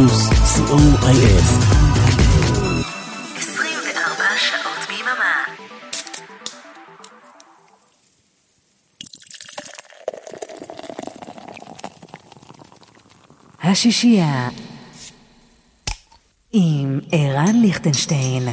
פלוס, co.il. 24 שעות ביממה. השישייה עם ערן ליכטנשטיין.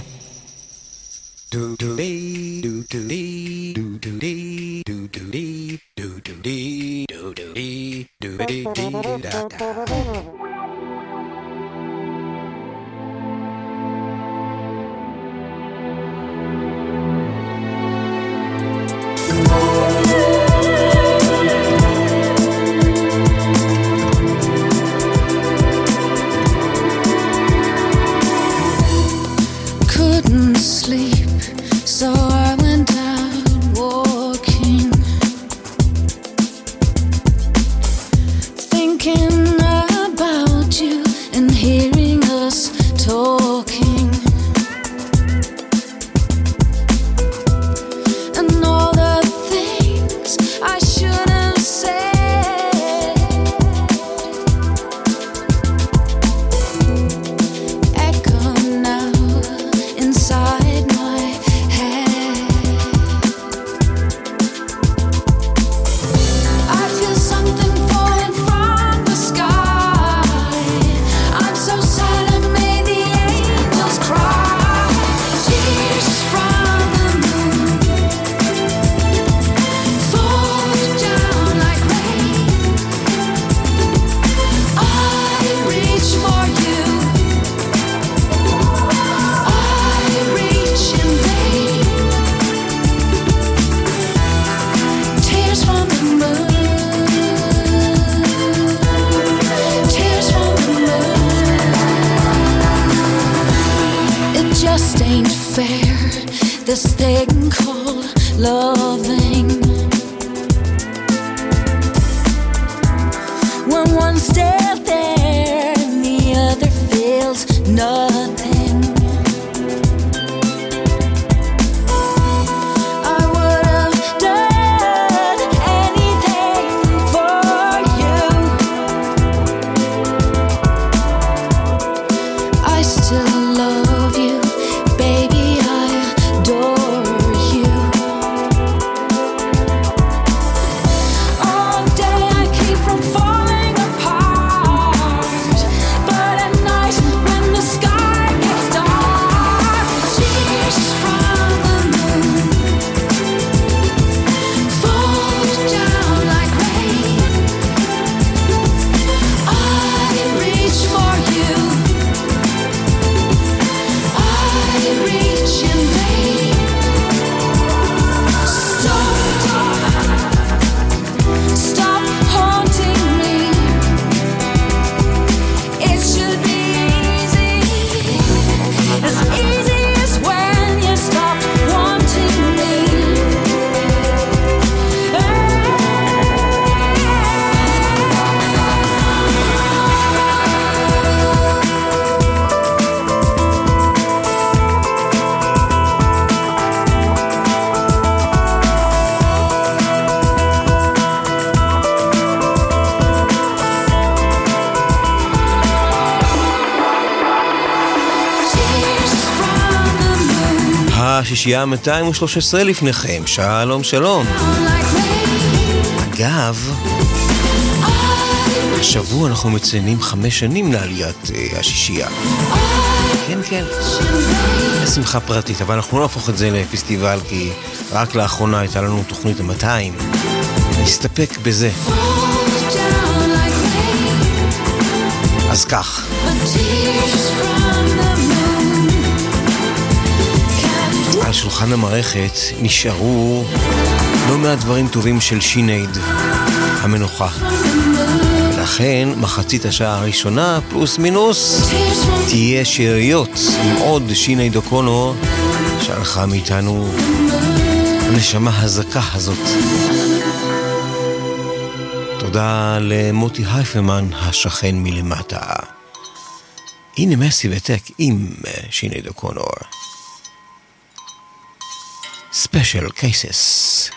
Oh. השישייה 213 לפניכם, שלום שלום. אגב, השבוע אנחנו מציינים חמש שנים לעליית אה, השישייה. כן, כן. שמחה פרטית, אבל אנחנו לא נהפוך את זה לפסטיבל, כי רק לאחרונה הייתה לנו תוכנית ה-200. נסתפק בזה. אז כך, על שולחן המערכת נשארו לא מעט דברים טובים של שינייד, המנוחה. ולכן מחצית השעה הראשונה, פלוס מינוס, תהיה שאריות עם עוד שינייד אוקונו שהלכה מאיתנו הנשמה הזכה הזאת. תודה למוטי הייפמן, השכן מלמטה. הנה מסי וטק עם שינייד אוקונור. special cases.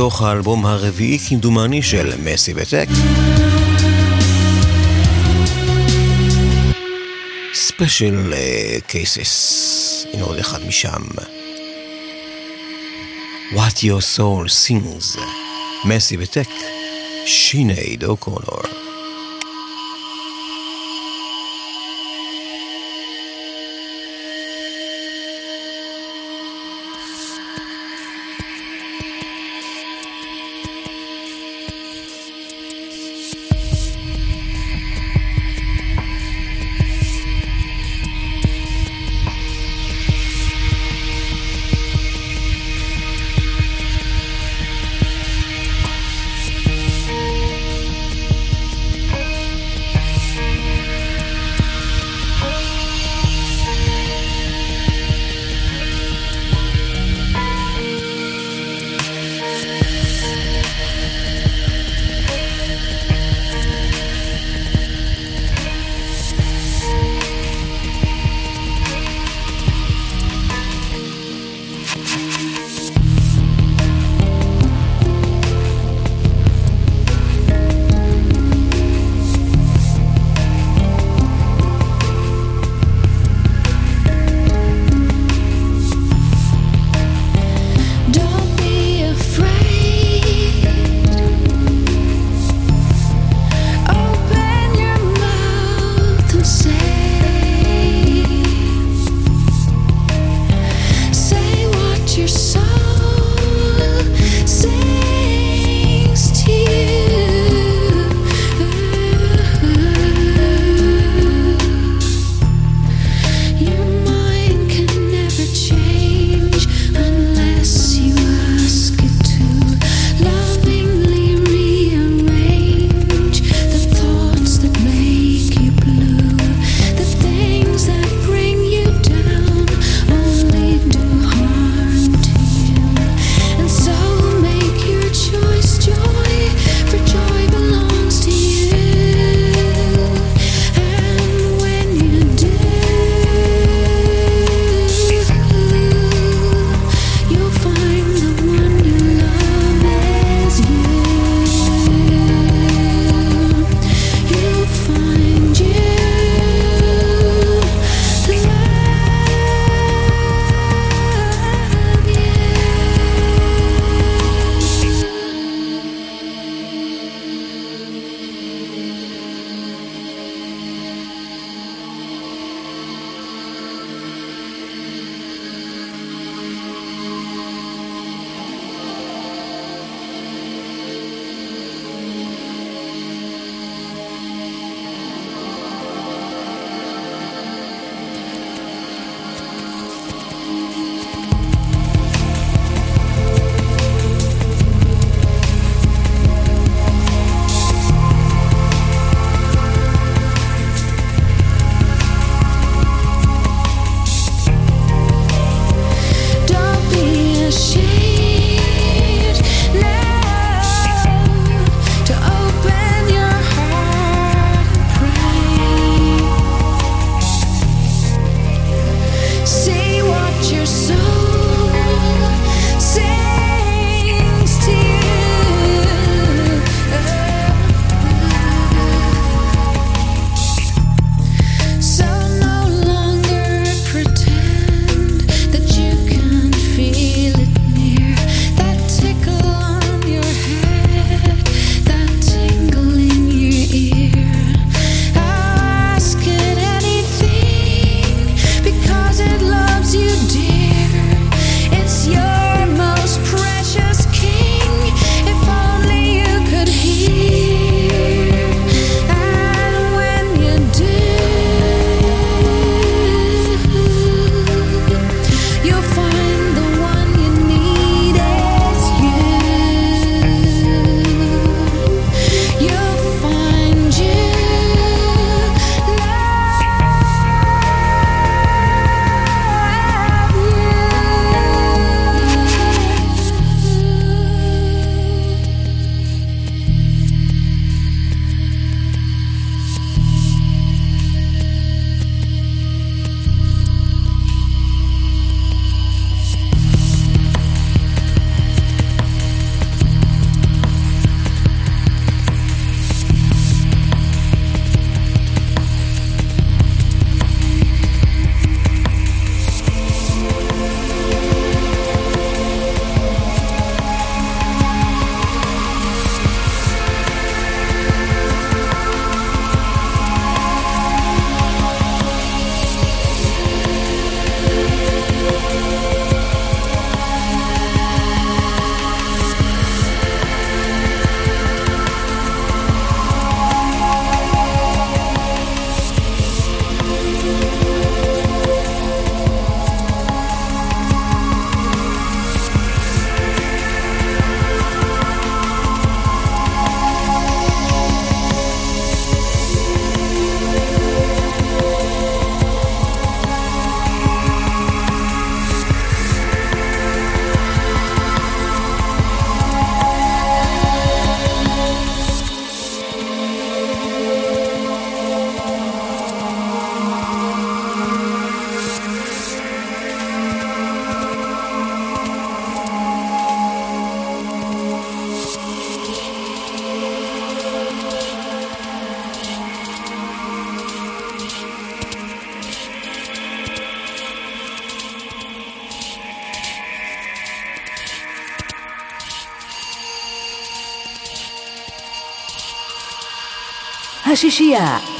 מתוך האלבום הרביעי כמדומני של מסי וטק. ספיישל קייסס, הנה עוד אחד משם. What Your Soul Sings, מסי וטק, שיני דו קונור. Hashishiya.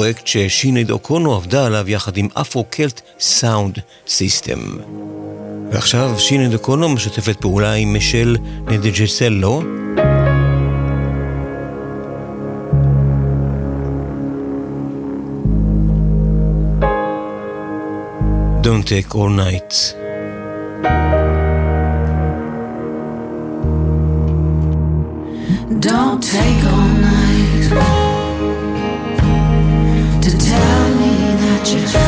פרויקט ששינייד או'קונור עבדה עליו יחד עם Afro Celt Sound System. ועכשיו שינייד או'קונור משתפת פעולה עם מישל נדגאוצ'לו, Don't Take All Night. Don't take touches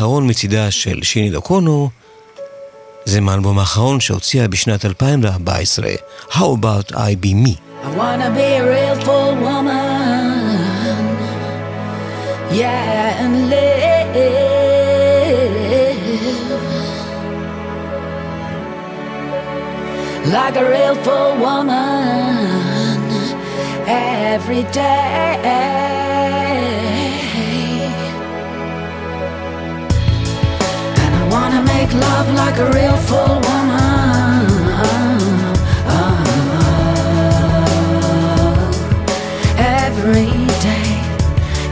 האחרון מצידה של שיני דוקונו זה מהאלבום האחרון שהוציאה בשנת 2014, How About I Be Me. I wanna be a real full woman Yeah, and live Like a real full woman Every day make love like a real full woman. Every day,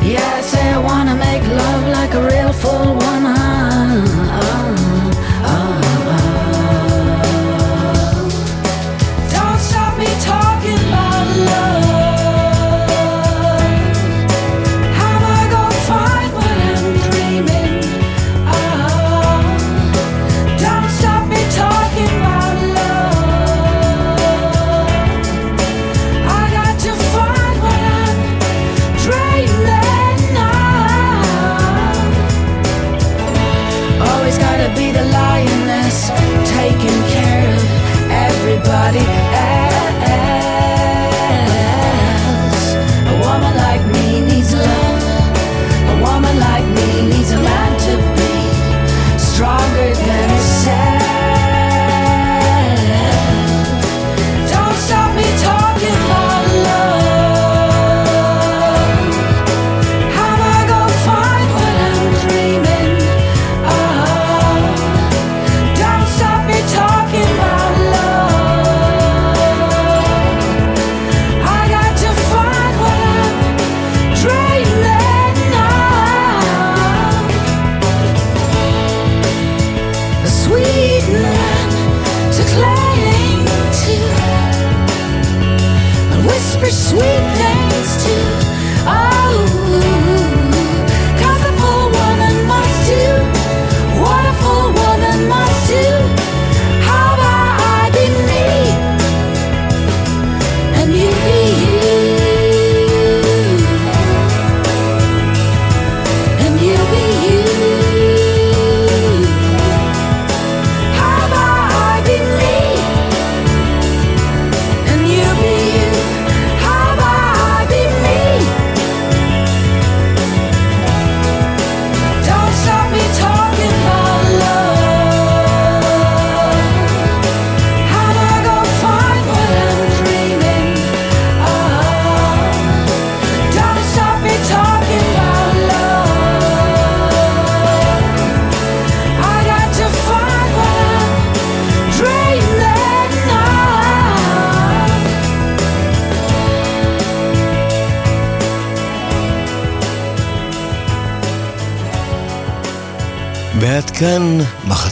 yes, I wanna make love like a real full woman.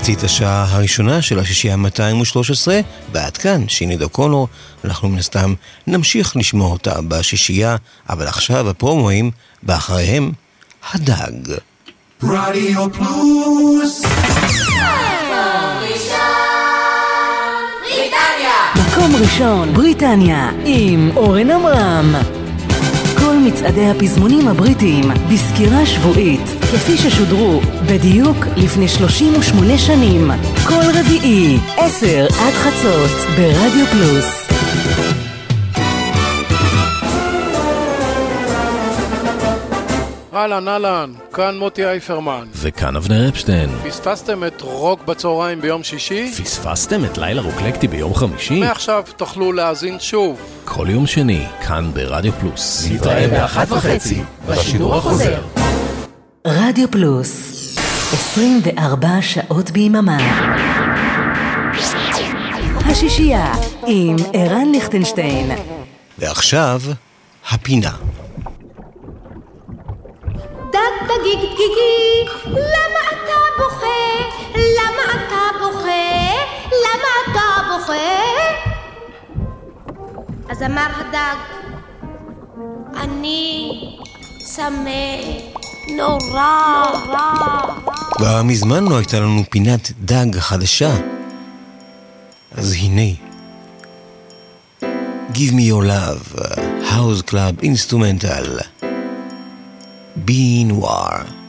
מחצית השעה הראשונה של השישייה 213, ועד כאן שיני דוקונור, אנחנו מן הסתם נמשיך לשמוע אותה בשישייה, אבל עכשיו הפרומואים, ואחריהם הדג. רדיו פלוס מקום ראשון, בריטניה, עם אורן עמרם. מצעדי הפזמונים הבריטיים בסקירה שבועית, כפי ששודרו בדיוק לפני 38 שנים. כל רביעי, 10 עד חצות, ברדיו פלוס. אהלן, אהלן, כאן מוטי אייפרמן. וכאן אבנר אפשטיין. פספסתם את רוק בצהריים ביום שישי? פספסתם את לילה רוקלקטי ביום חמישי? מעכשיו תוכלו להאזין שוב. כל יום שני, כאן ברדיו פלוס. נתראה באחת וחצי בשידור החוזר רדיו פלוס, 24 שעות ביממה. השישייה עם ערן ליכטנשטיין. ועכשיו, הפינה. צמא נורא. כבר מזמן לא הייתה לנו פינת דג חדשה. אז הנה. Give me your love, House Club Instrumental. בי נואר.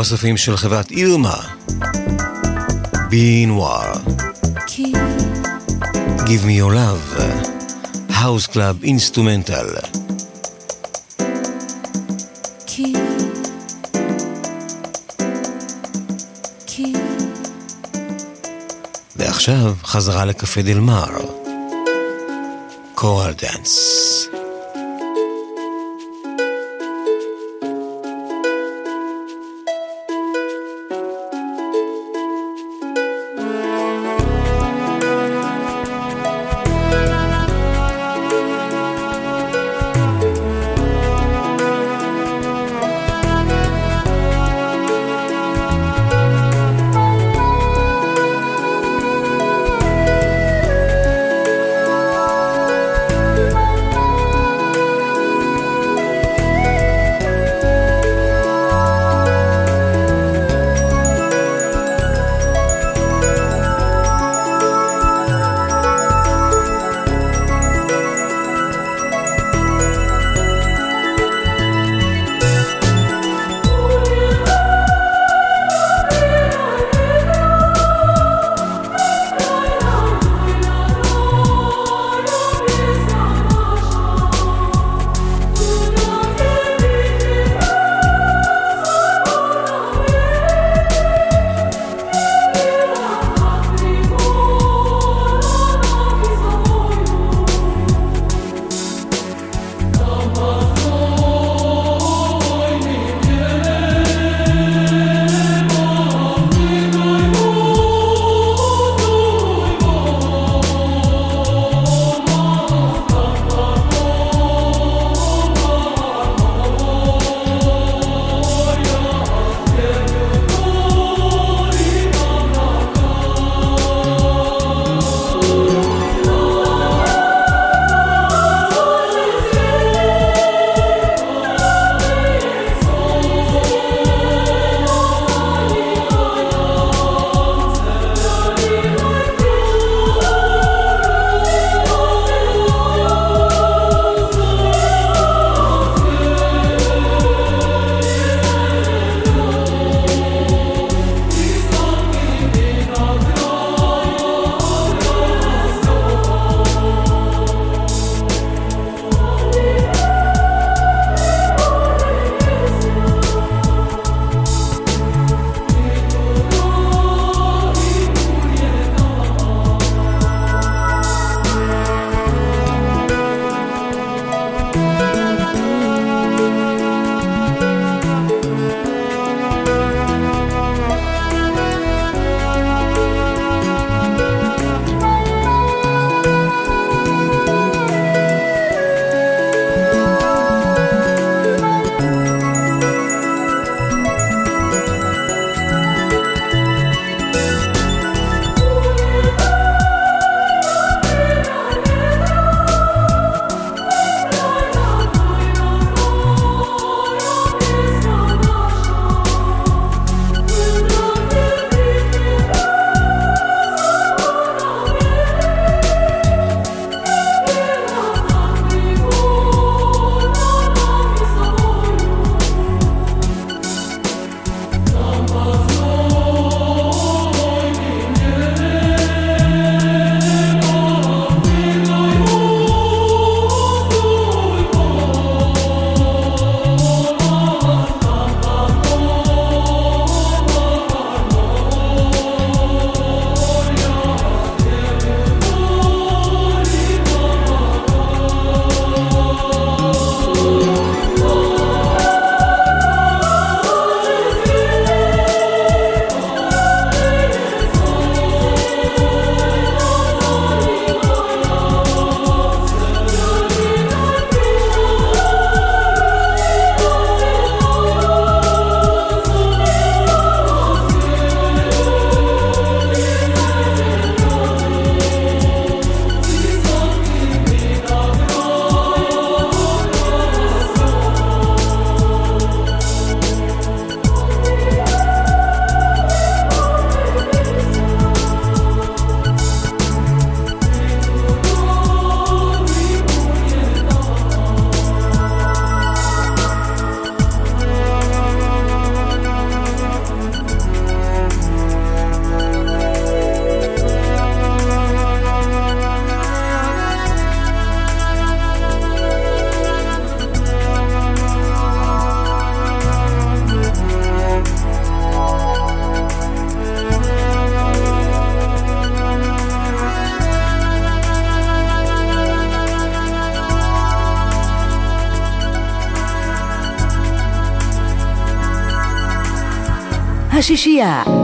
האוספים של חברת אירמה, בי נואר, Give me your love, House Club Instrumental. ועכשיו חזרה לקפה דל מר. קורל דאנס. Xixia.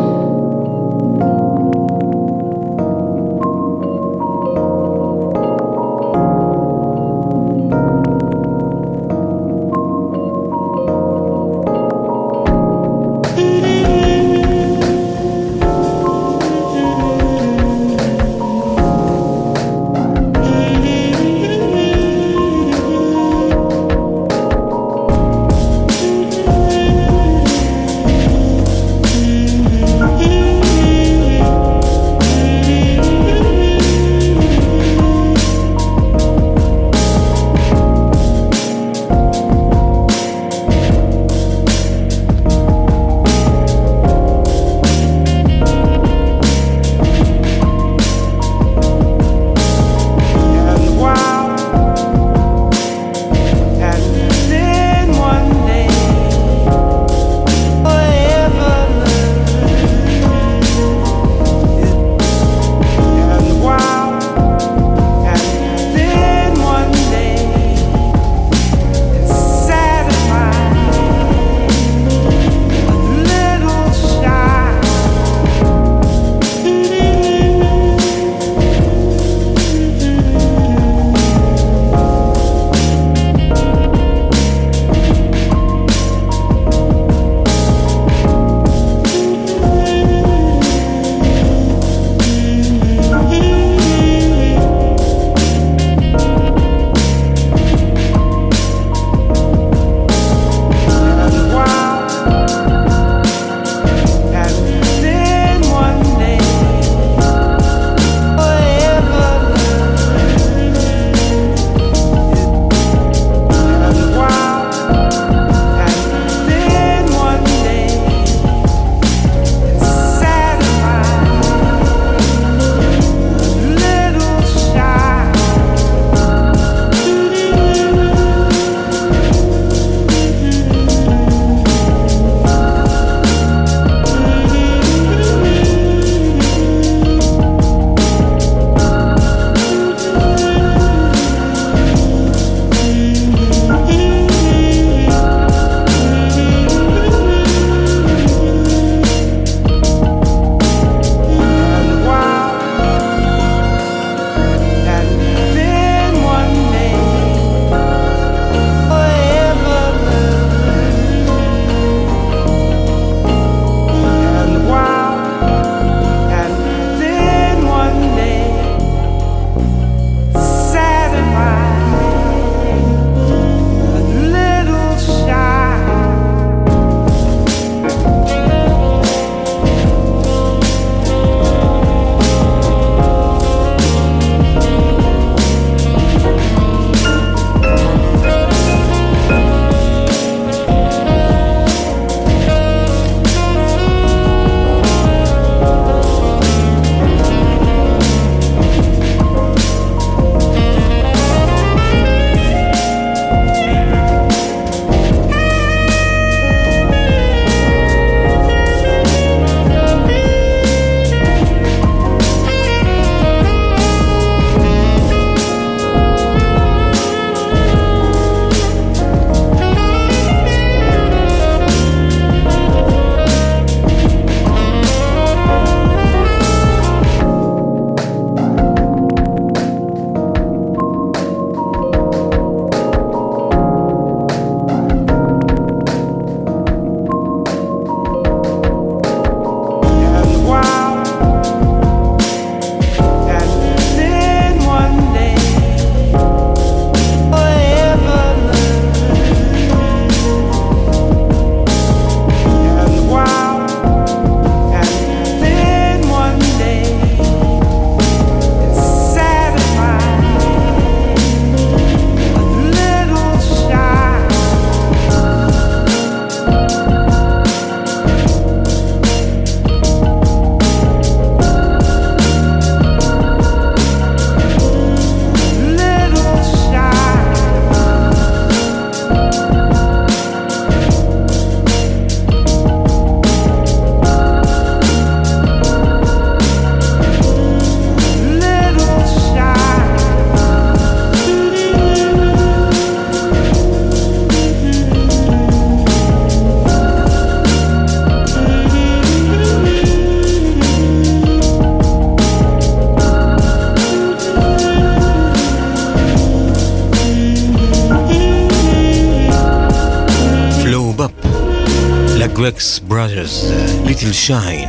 בראזרס, ליטל שיין.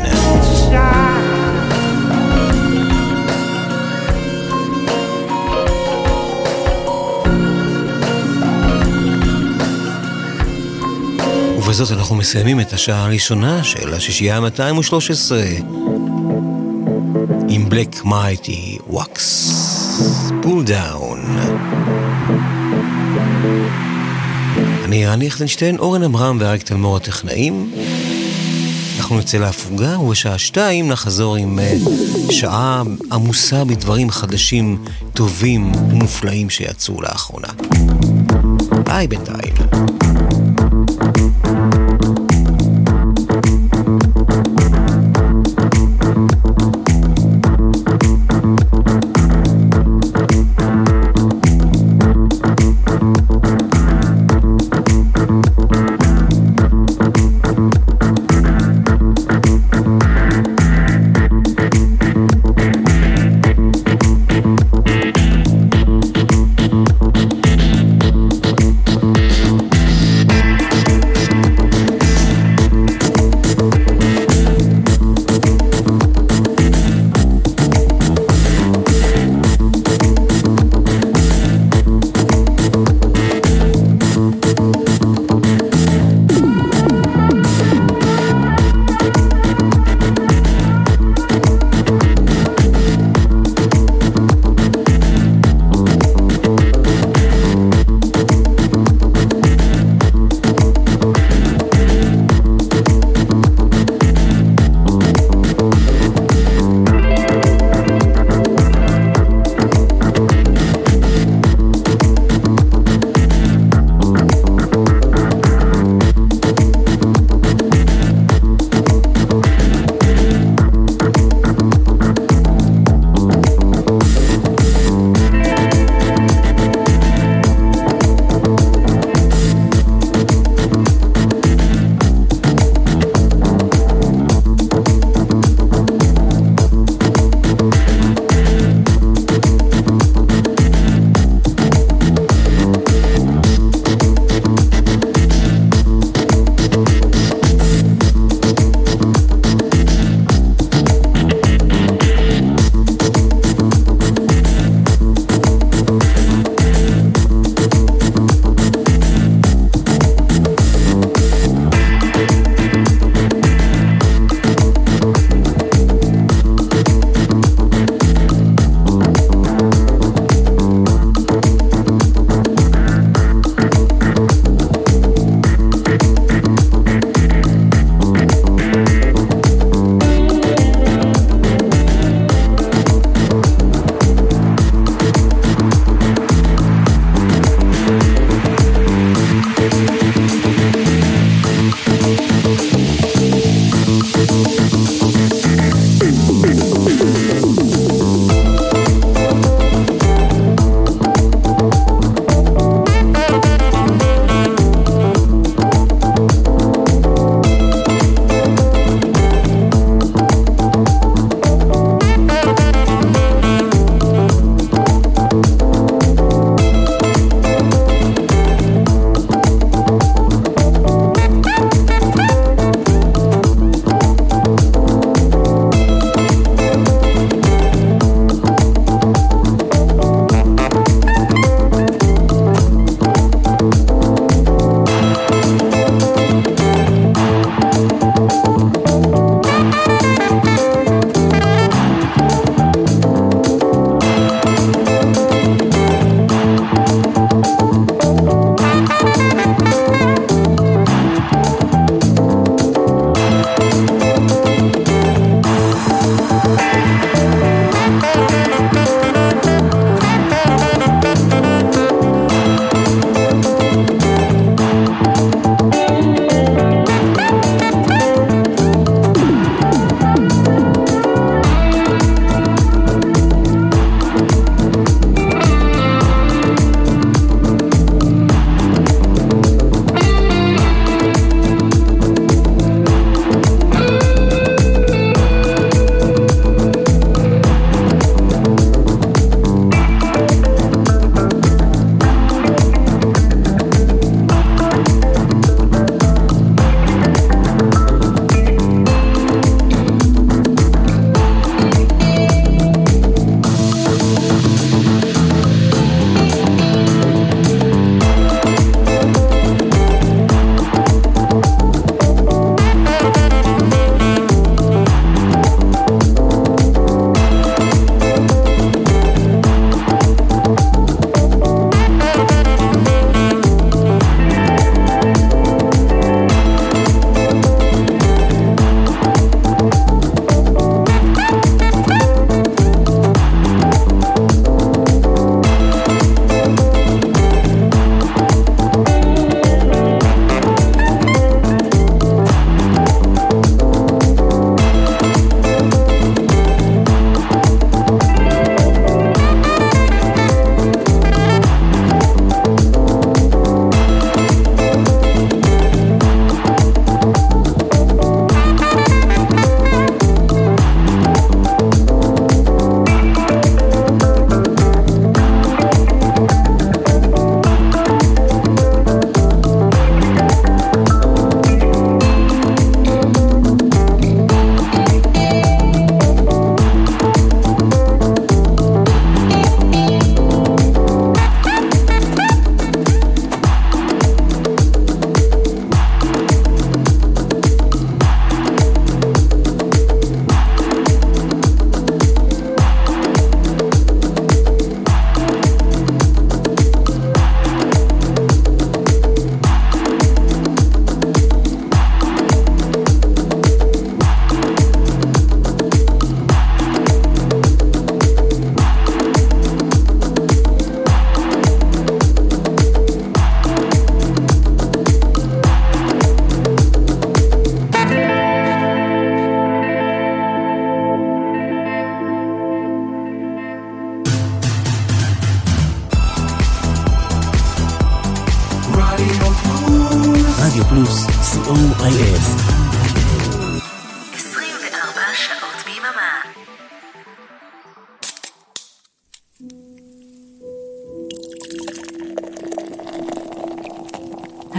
ובזאת אנחנו מסיימים את השעה הראשונה של השישייה ה-213 עם בלק מייטי ווקס פול דאון. אני רני ליכטנשטיין, אורן עמרם ואריק תלמור הטכנאים. אנחנו נצא להפוגה, ובשעה שתיים נחזור עם אה, שעה עמוסה בדברים חדשים, טובים ומופלאים שיצאו לאחרונה. ביי בינתיים.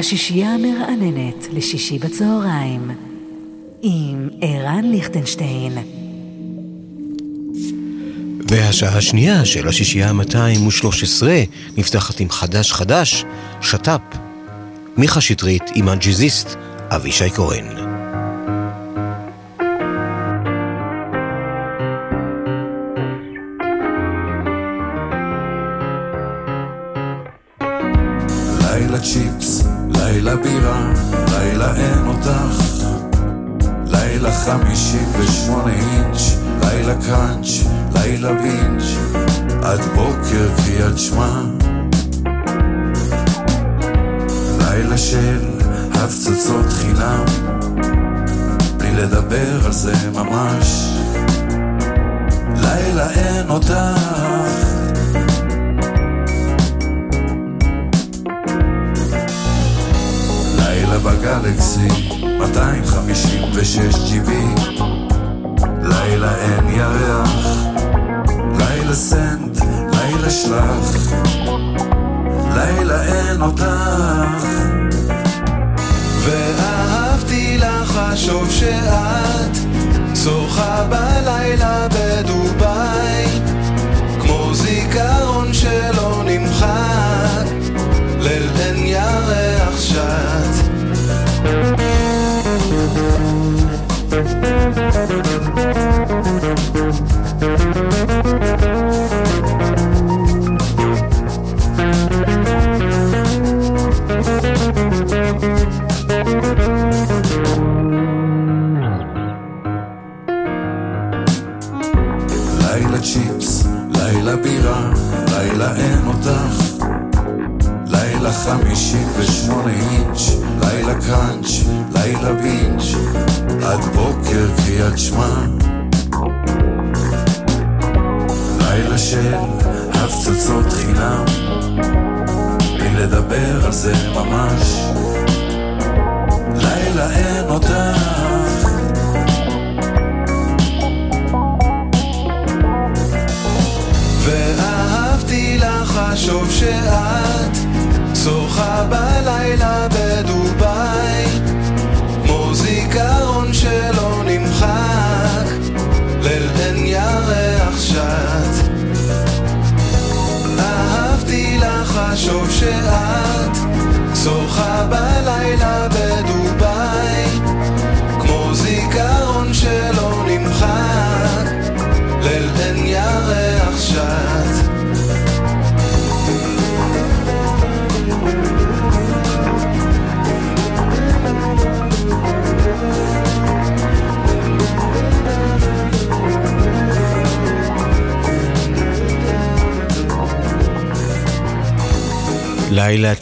השישייה המרעננת לשישי בצהריים עם ערן ליכטנשטיין. והשעה השנייה של השישייה ה-213 נפתחת עם חדש חדש, שת"פ. מיכה שטרית עם הג'יזיסט אבישי כהן.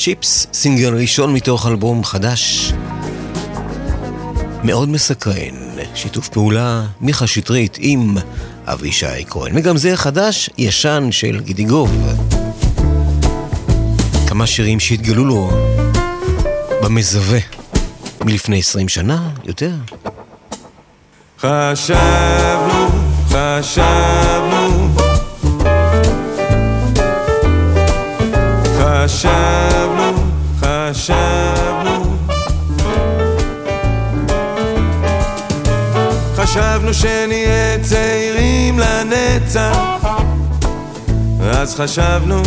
צ'יפס, סינגל ראשון מתוך אלבום חדש. מאוד מסקרן, שיתוף פעולה מיכה שטרית עם אבישי כהן. וגם זה חדש, ישן של גידיגוב. כמה שירים שהתגלו לו במזווה מלפני 20 שנה, יותר. חשבנו, חשבנו חשבנו, חשבנו. חשבנו שנהיה צעירים לנצח. אז חשבנו,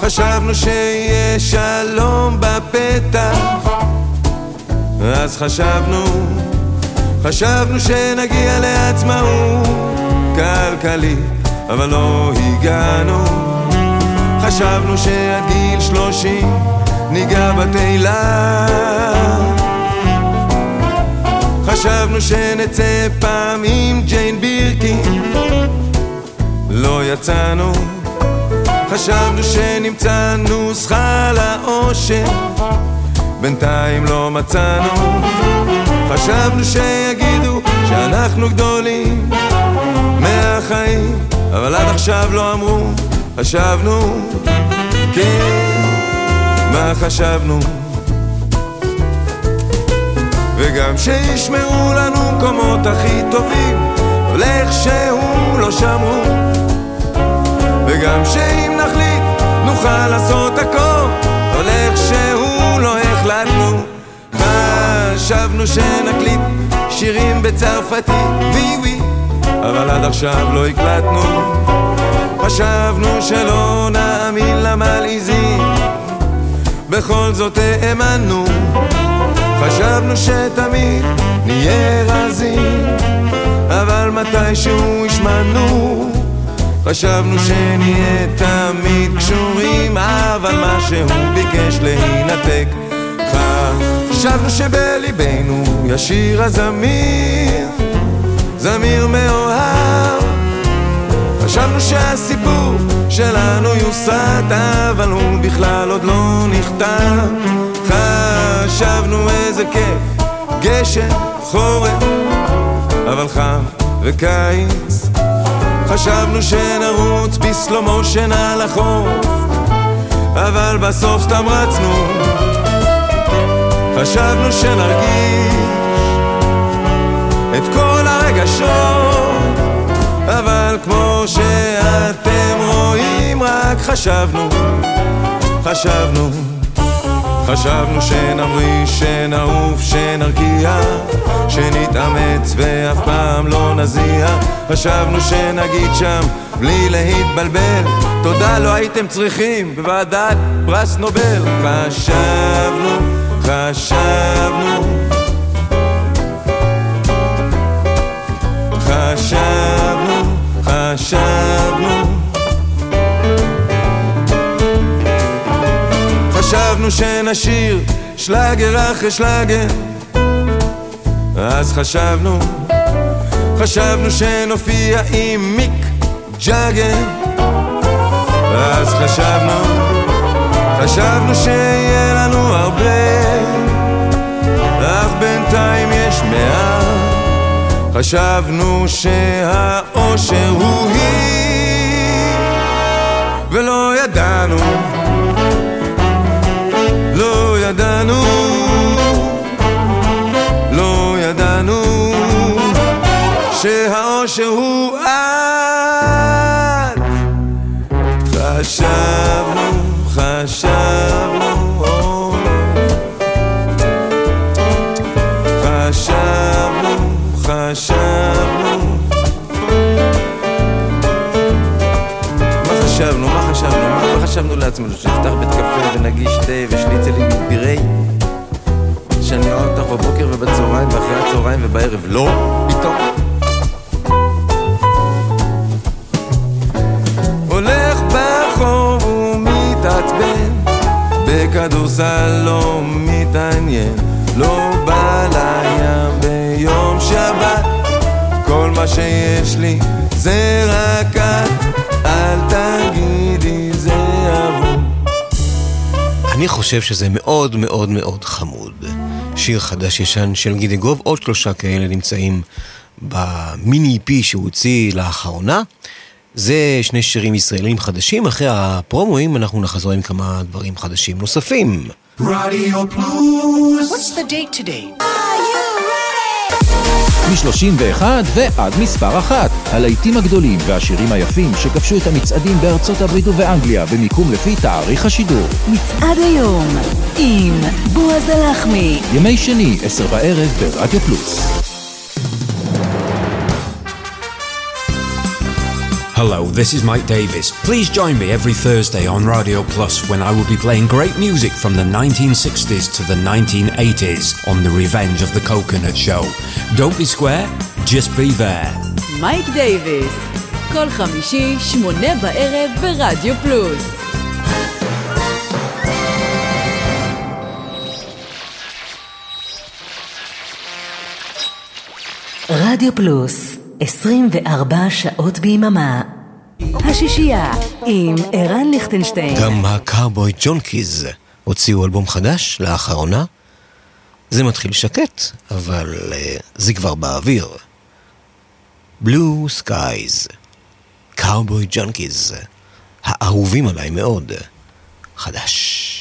חשבנו שיהיה שלום בפתח. אז חשבנו חשבנו שנגיע לעצמאות כלכלית, אבל לא הגענו. חשבנו שעד גיל שלושים ניגע בתהילה. חשבנו שנצא פעם עם ג'יין בירקין, לא יצאנו. חשבנו שנמצא נוסחה לאושר, בינתיים לא מצאנו. חשבנו שיגידו שאנחנו גדולים מהחיים, אבל עד עכשיו לא אמרו, חשבנו, כן, מה חשבנו? וגם שישמעו לנו מקומות הכי טובים, הולך שהוא לא שמעו. וגם שאם נחליט נוכל לעשות הכל, הולך שהוא לא החלטנו. חשבנו שנקליט שירים בצרפתית, ווי ווי, אבל עד עכשיו לא הקלטנו. חשבנו שלא נאמין למלעיזים, בכל זאת האמנו. חשבנו שתמיד נהיה רזים, אבל מתישהו השמענו. חשבנו שנהיה תמיד קשורים, אבל מה שהוא ביקש להינתק. חשבנו שבליבנו ישיר הזמיר, זמיר מאוהב. חשבנו שהסיפור שלנו יוסרט, אבל הוא בכלל עוד לא נכתב. חשבנו איזה כיף, גשם, חורף, אבל חם וקיץ. חשבנו שנרוץ בסלו מושן על החוף, אבל בסוף סתם רצנו. חשבנו שנרגיש את כל הרגשות, כמו שאתם רואים, רק חשבנו, חשבנו. חשבנו שנמריא, שנעוף, שנרקיע, שנתאמץ ואף פעם לא נזיע. חשבנו שנגיד שם בלי להתבלבל, תודה לא הייתם צריכים בוועדת פרס נובל. חשבנו, חשבנו, חשבנו. חשבנו שנשיר שלאגר אחרי שלאגר. אז חשבנו, חשבנו שנופיע עם מיק ג'אגר. אז חשבנו, חשבנו שיהיה לנו הרבה אך בינתיים יש מעט חשבנו שהאושר הוא היא ולא ידענו לא ידענו, לא ידענו שהאושר הוא את. חשבנו, חשבנו, חשבנו. מה חשבנו? מה חשבנו? מה חשבנו לעצמנו? שנפתח בית קפה ונגיש תה ושניצלים עם פירי? שאני רואה אותך בבוקר ובצהריים ואחרי הצהריים ובערב לא? פתאום? הולך ברחוב ומתעצבן בכדורסל לא מתעניין לא בא לים ביום שבת כל מה שיש לי זה רק את אל תגידי זה אהוב אני חושב שזה מאוד מאוד מאוד חמוד. שיר חדש ישן של גידיגוב, עוד שלושה כאלה נמצאים במיני פי שהוא הוציא לאחרונה. זה שני שירים ישראלים חדשים, אחרי הפרומואים אנחנו נחזור עם כמה דברים חדשים נוספים. רדיו פלוס. What's the date today? מ-31 ועד מספר אחת. הלהיטים הגדולים והשירים היפים שכבשו את המצעדים בארצות הברית ובאנגליה במיקום לפי תאריך השידור. מצעד היום עם בועז הלחמי. ימי שני, עשר בערב ברדיו פלוס. Hello, this is Mike Davis. Please join me every Thursday on Radio Plus when I will be playing great music from the 1960s to the 1980s on The Revenge of the Coconut Show. Don't be square, just be there. מייק דייוויס, כל חמישי, שמונה בערב ברדיו פלוס. רדיו פלוס, 24 שעות ביממה. השישייה עם ערן ליכטנשטיין. גם הקארבוי ג'ונקיז הוציאו אלבום חדש לאחרונה. זה מתחיל שקט, אבל uh, זה כבר באוויר. בלו סקייז, קארבוי ג'ונקיז, האהובים עליי מאוד, חדש.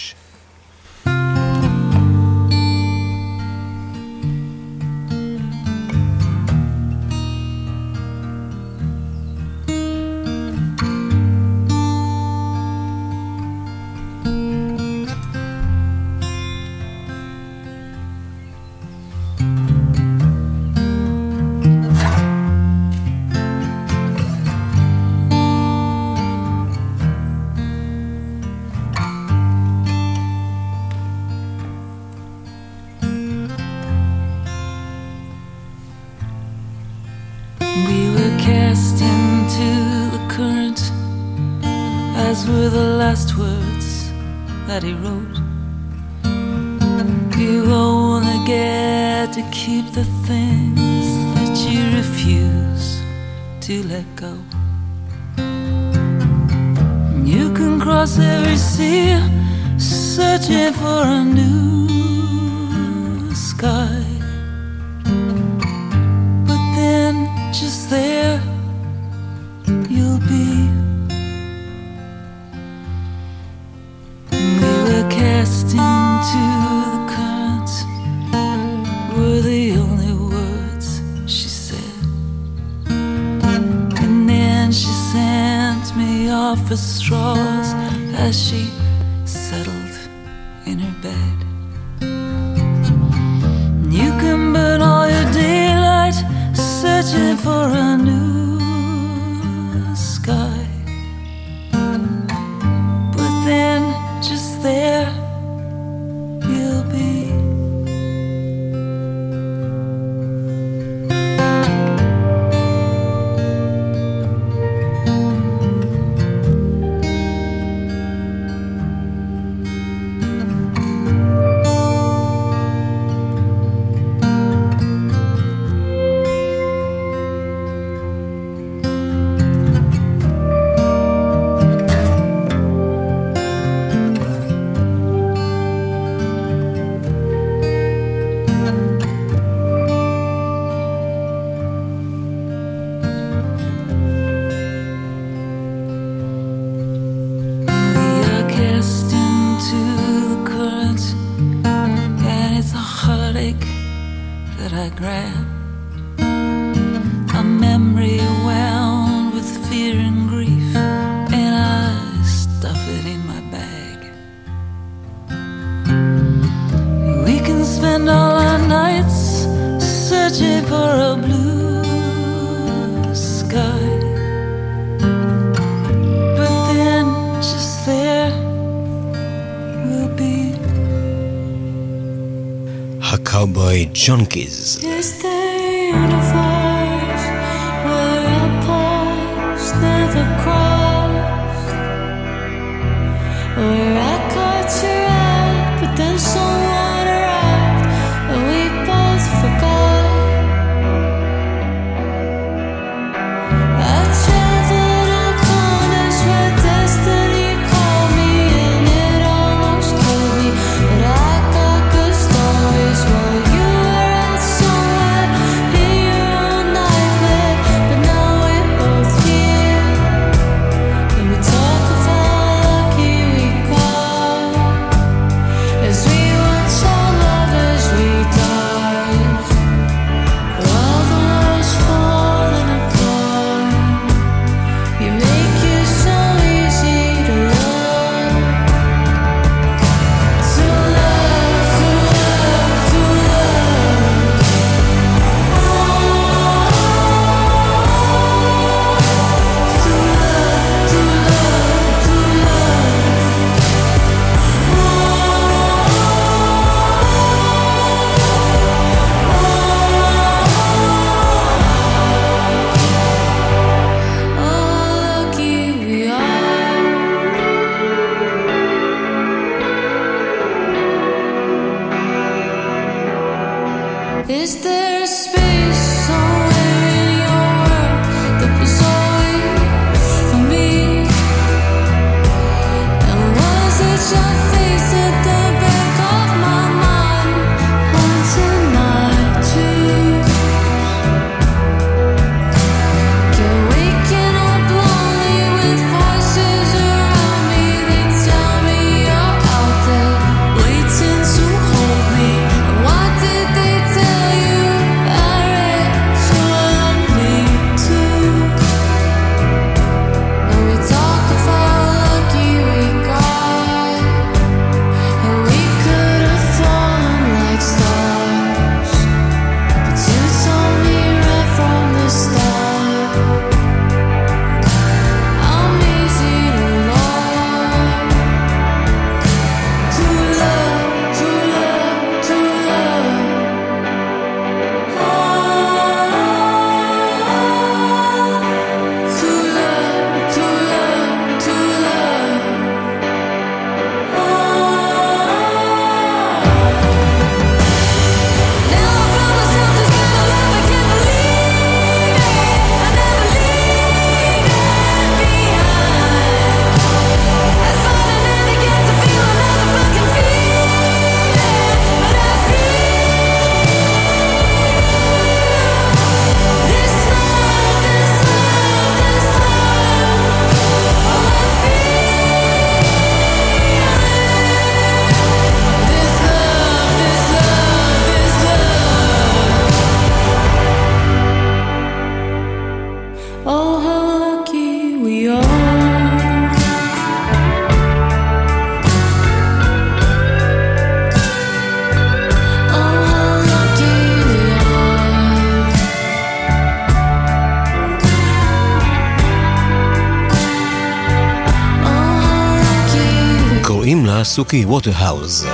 סוקי ווטרהאוז.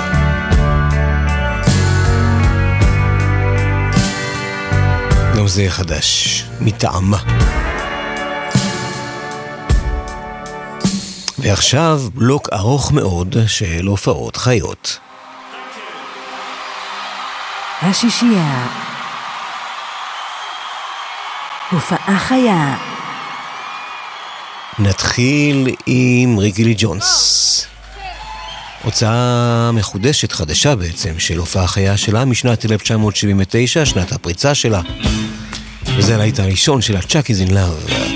גם זה חדש, מטעמה. ועכשיו בלוק ארוך מאוד של הופעות חיות. השישייה הופעה חיה נתחיל עם ריגילי ג'ונס. oh. הוצאה מחודשת, חדשה בעצם, של הופעה חיה שלה משנת 1979, שנת הפריצה שלה. וזה הלהיט הראשון של הצ'אק איז אין לאב.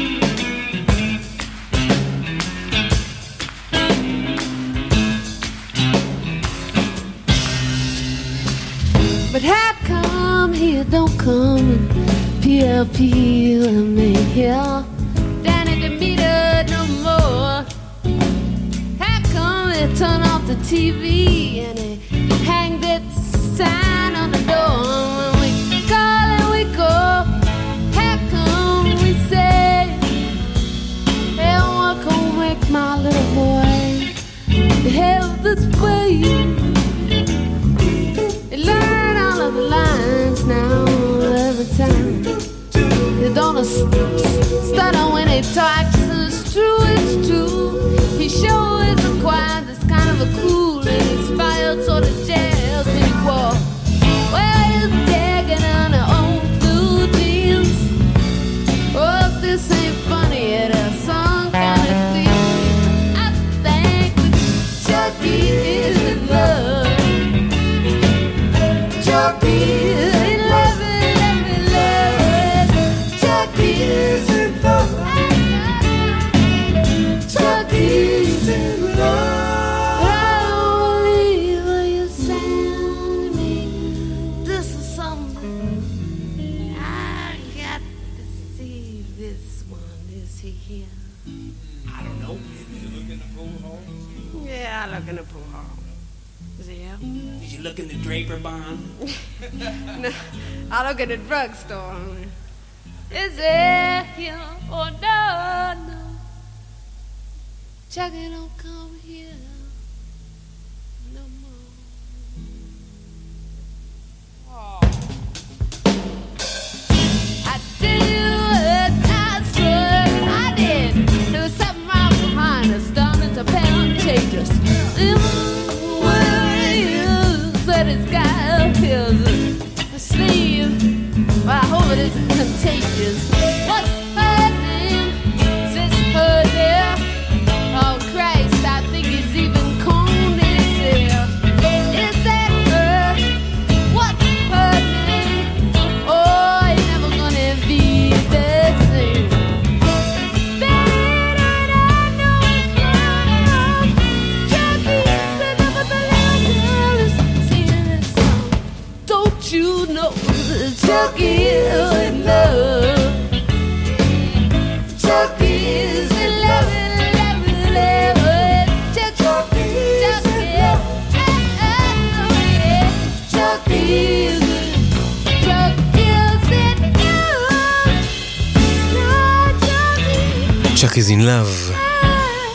עיניו.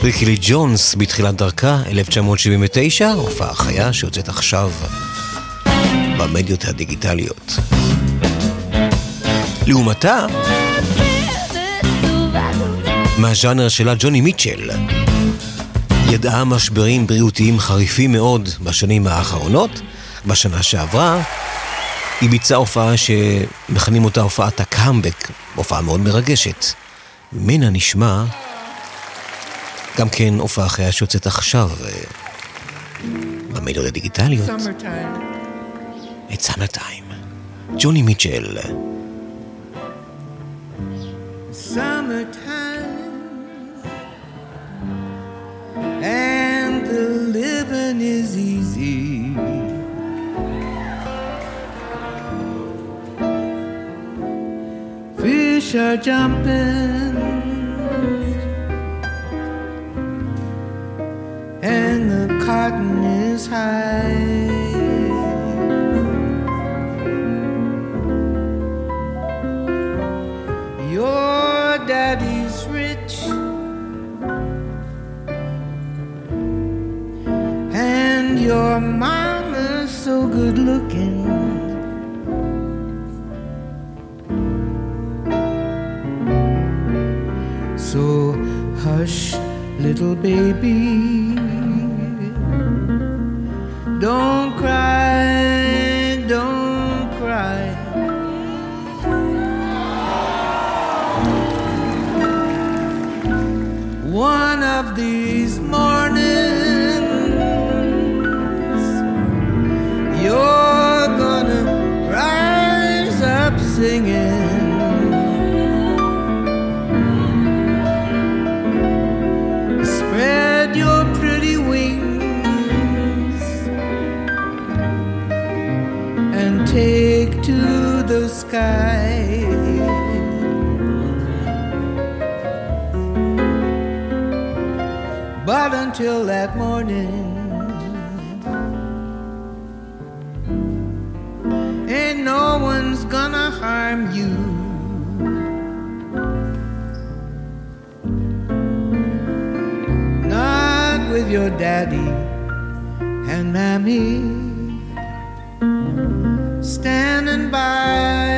ריקי לי ג'ונס בתחילת דרכה, 1979, הופעה חיה שיוצאת עכשיו במדיות הדיגיטליות. לעומתה, מהז'אנר שלה ג'וני מיטשל, ידעה משברים בריאותיים חריפים מאוד בשנים האחרונות. בשנה שעברה היא ביצעה הופעה שמכנים אותה הופעת הקאמבק, הופעה מאוד מרגשת. ממנה נשמע גם כן הופעה אחריה שיוצאת עכשיו אה, במדיות הדיגיטליות. את סאמר טיים. ג'וני מיטשל. Fish are jumping. and the cotton is high. Your daddy's rich, and your mama's so good looking. So, hush, little baby. Don't cry, don't cry. One of these Until that morning, ain't no one's gonna harm you. Not with your daddy and mammy standing by,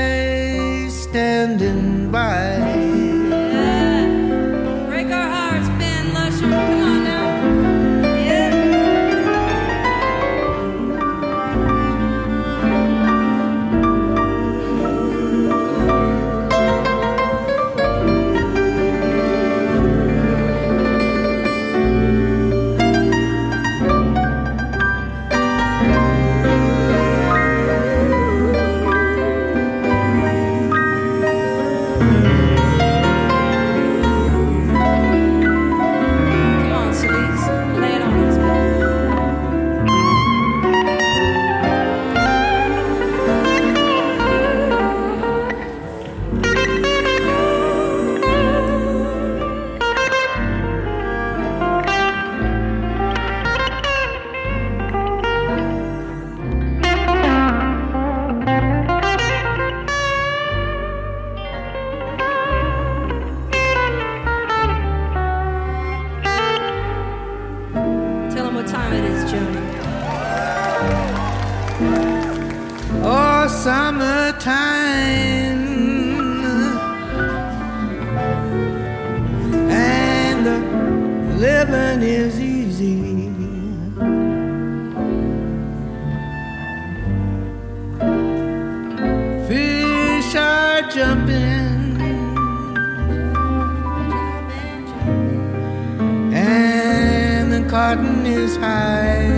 is high.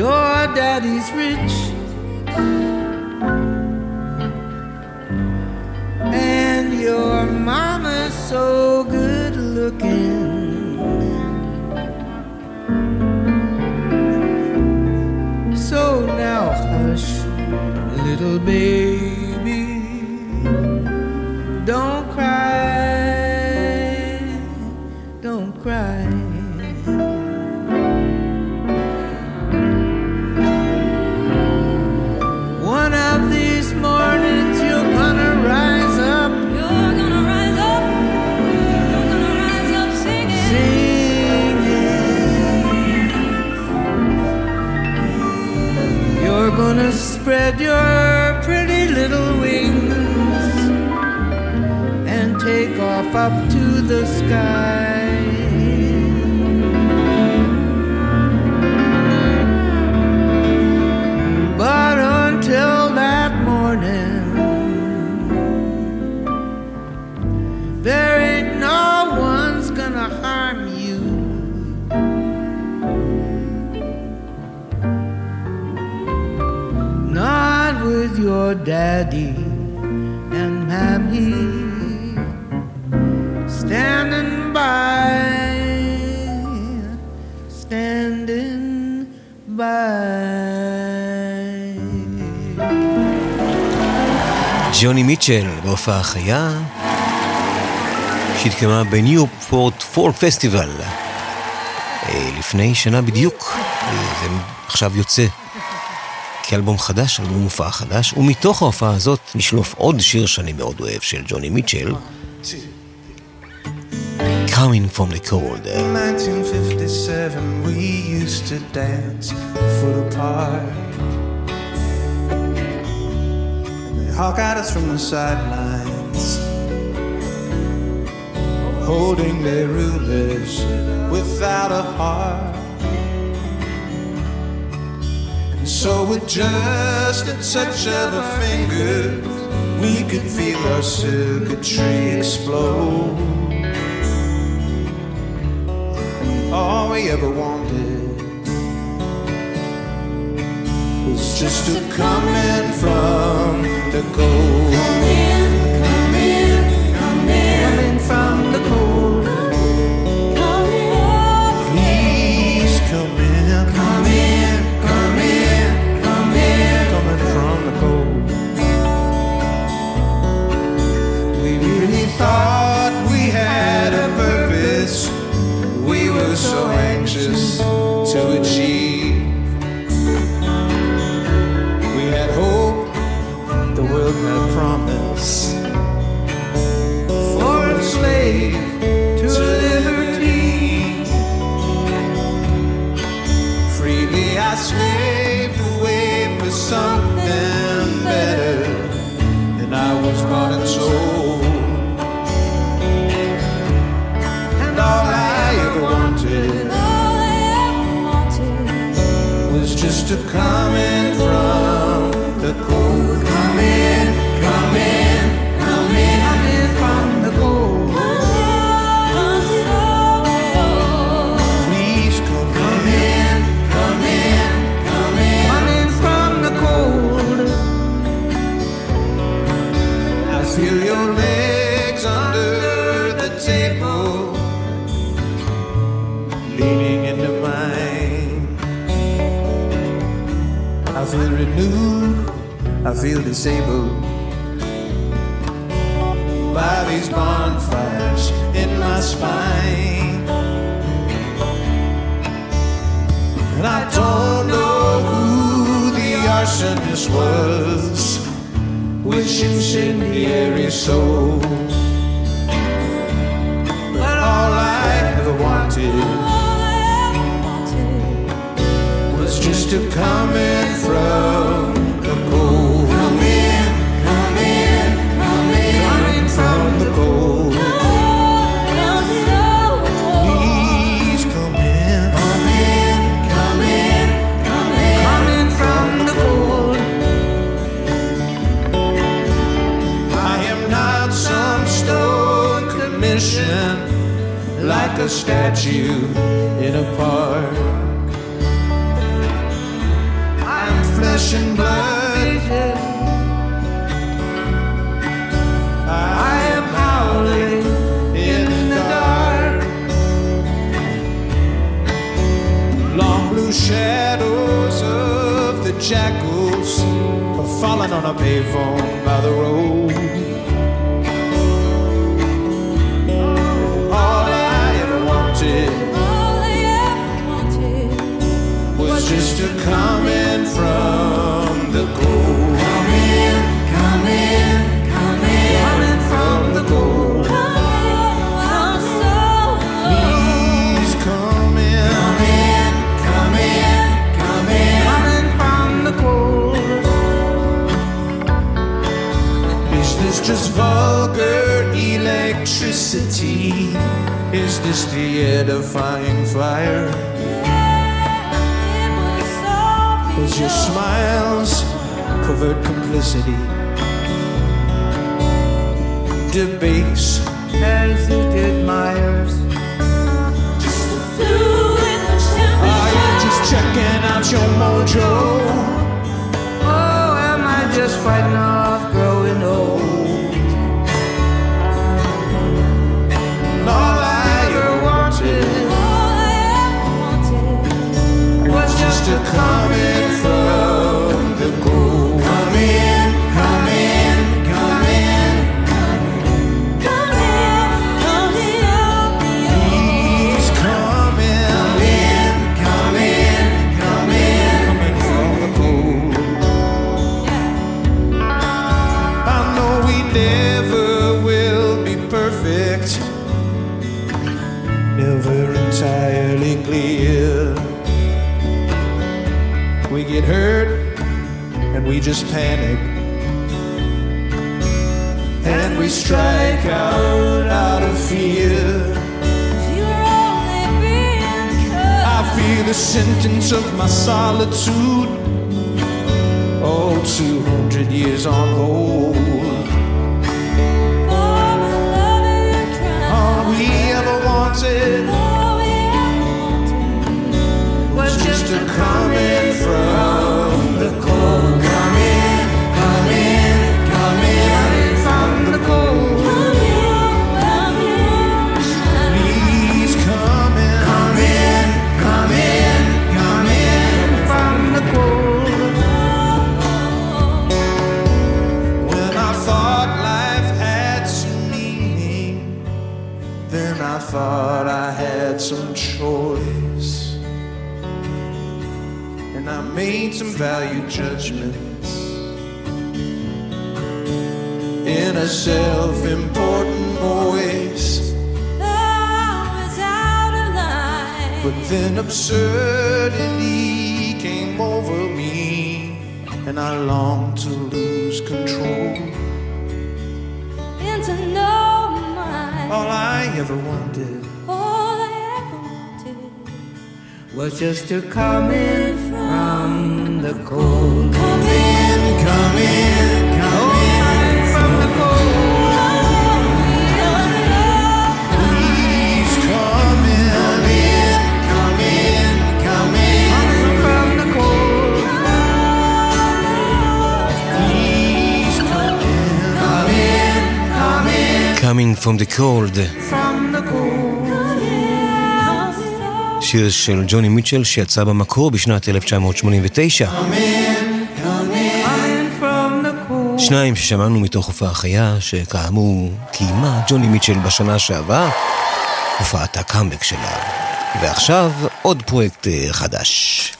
Your daddy's rich. And your mama's so good looking. So now hush, little baby. The sky. But until that morning, there ain't no one's gonna harm you. Not with your daddy ג'וני מיטשל בהופעה חיה שהתקיימה בניופורט פורט פסטיבל אה, לפני שנה בדיוק. אה, זה עכשיו יוצא כאלבום חדש, אלבום הופעה חדש, ומתוך ההופעה הזאת נשלוף עוד שיר שאני מאוד אוהב של ג'וני מיטשל. Coming from the cold. In 1957, we used to dance a foot apart. Hawk at us from the sidelines, holding their rulers without a heart. And so, with just a touch of a finger, we could feel our circuitry explode. all we ever wanted was just to come in from the cold. Feel your legs under the table leaning into mine. I feel renewed, I feel disabled by these bonfires in my spine. And I don't know who the arsonist was, which incendiary soul. But all I ever wanted was just come in from like a statue in a park. I'm flesh and blood. I am howling in the dark. Long blue shadows of the jackals are falling on a payphone by the road. Easter coming from the gold. Come in, come in, come in. Coming from the gold. Is this just vulgar electricity? Is this the edifying fire? Was your smiles covert complicity? Debase as it admires. Are you just checking out your mojo? Oh, am I just fighting off growing old? And all I ever wanted was just to come in just panic. And we strike out out of fear. You're only being cut. I feel the sentence of my solitude. Oh, 200 years on hold. All we ever wanted was just come in from value judgments in a self important voice. But then absurdity came over me, and I longed to lose control. And to know All I ever wanted all I ever wanted was just to come in from cold. Come in, come in, come in from the cold. Please come in, come in, come in from the cold. Please come in, come in, come in Coming from the cold. שיר של ג'וני מיטשל שיצא במקור בשנת 1989. Come in from the cold. שניים ששמענו מתוך הופעה חיה, שכאמור קיימה ג'וני מיטשל בשנה שעברה, הופעת הקאמבק שלה. ועכשיו עוד פרויקט אה, חדש.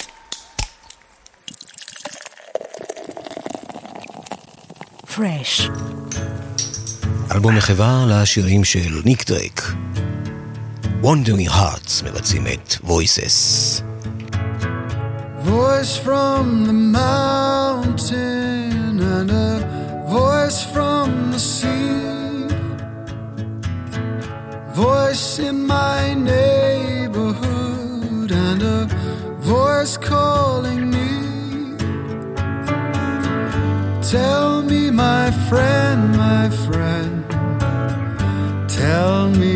פרש. אלבום מחווה לשירים של ניק דרייק. Wandering Hearts מבצעים את Voices. Voice from the mountain and a voice from the sea. Voice in my neighborhood and a voice calling me. Tell me, my friend, my friend, tell me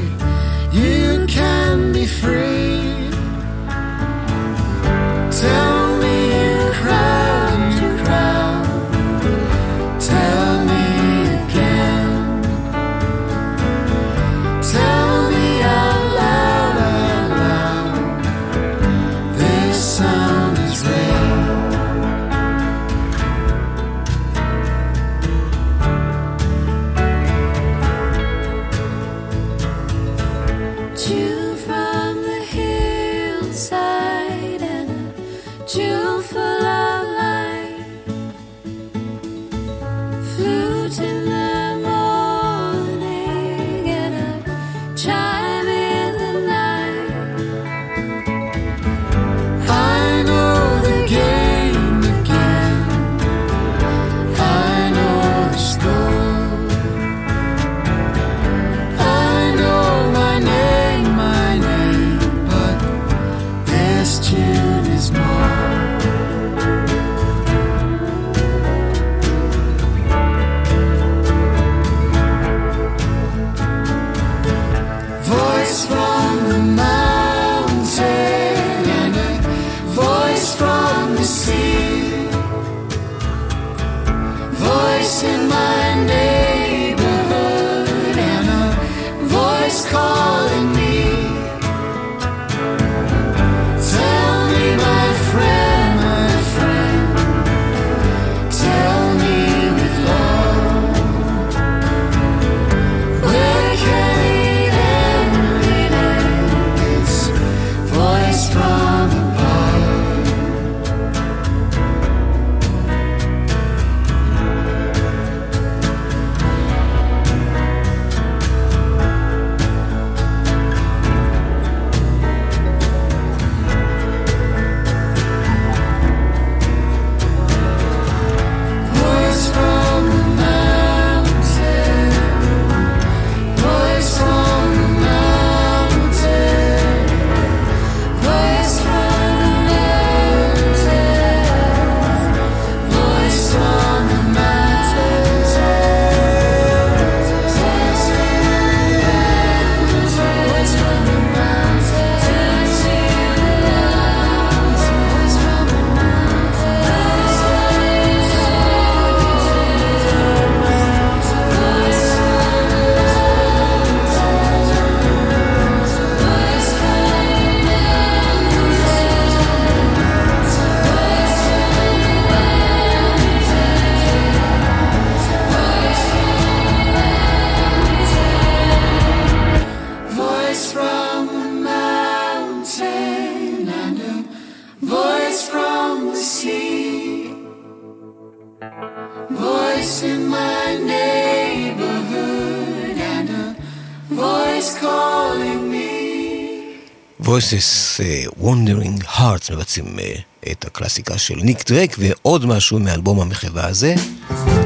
Voices uh, Wandering Hearts מבצעים uh, את הקלאסיקה של ניק דרק ועוד משהו מאלבום המחווה הזה.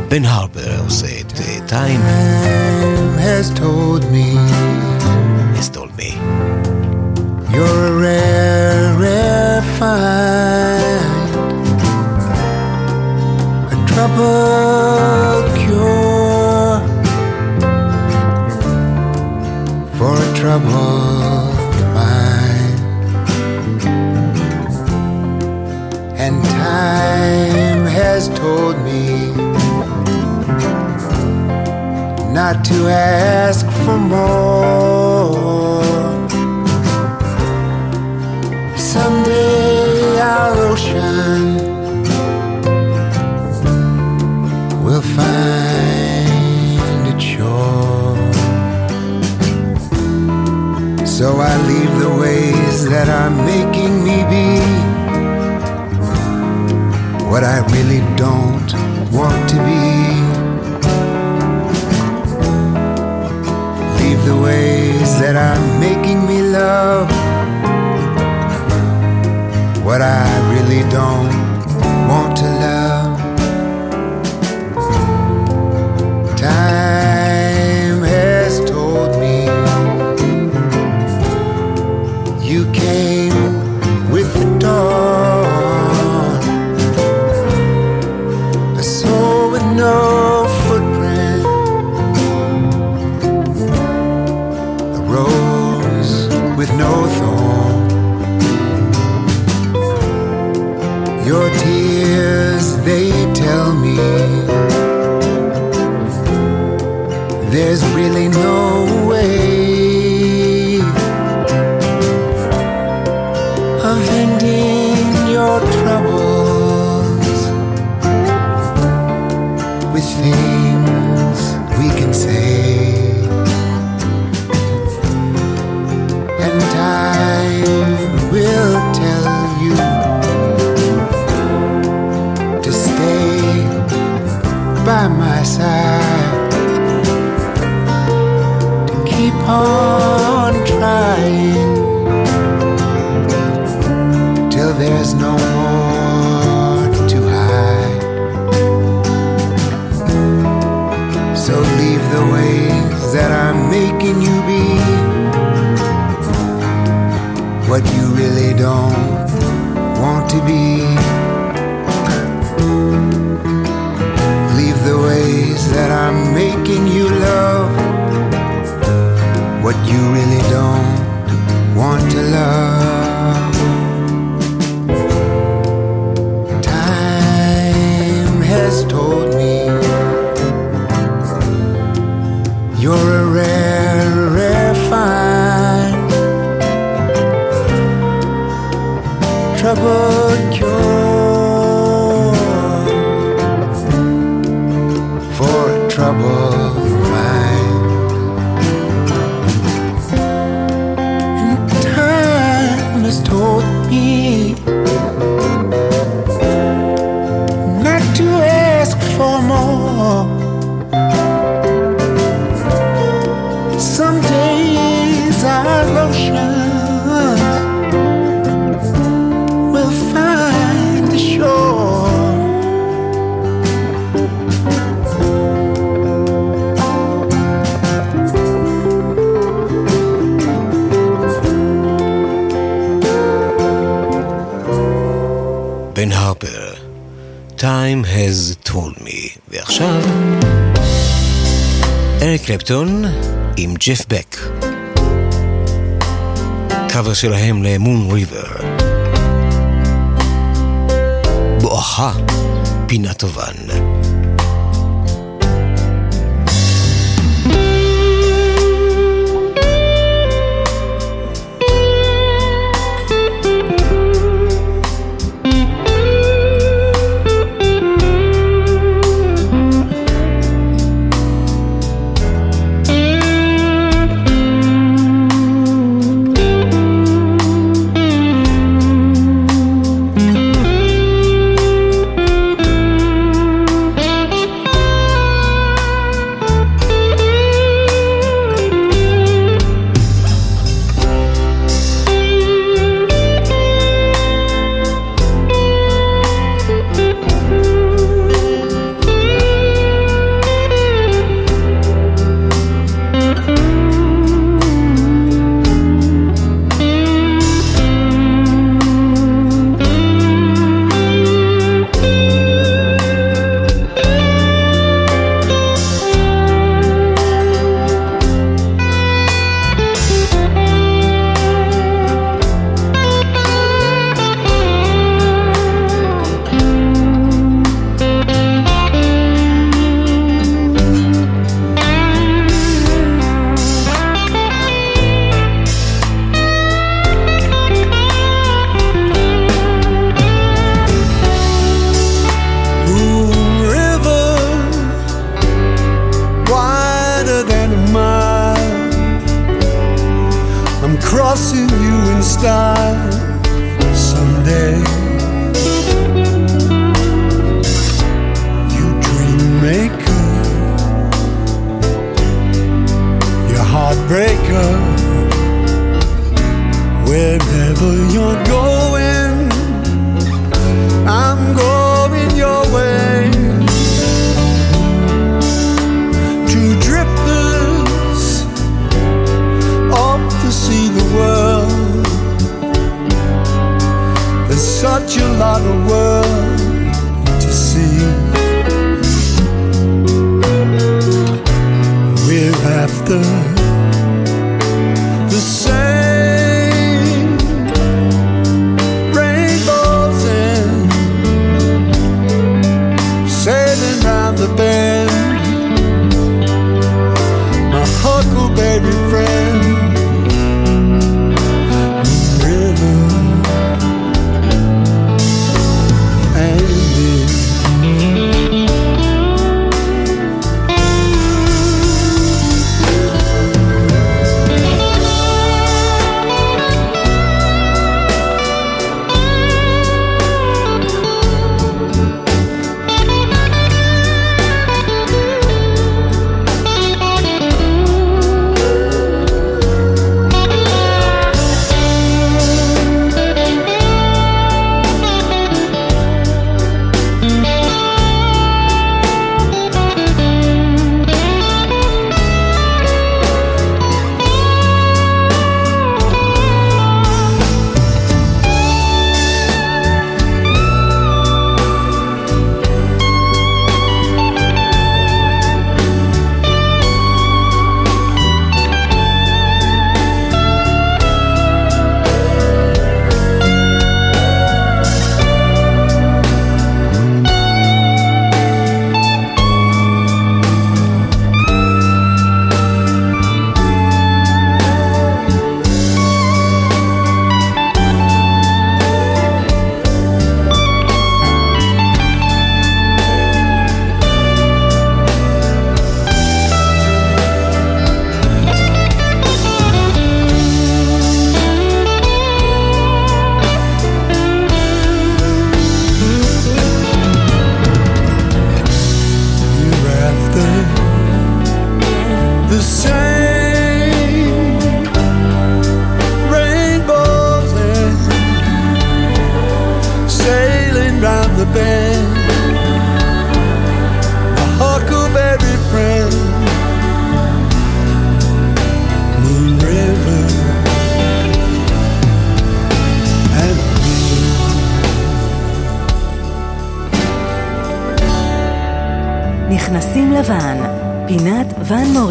בן הרבר עושה את uh, Time has told me has told me you're a rare, rare find, a trouble cure for a troubled has told me not to ask for more. Someday our ocean will find its shore. So I leave the ways that are making me be what I really don't want to be. Leave the ways that are making me love what I really don't קלפטון עם ג'ף בק. קאבר שלהם למון ריבר. בואכה פינת טובן.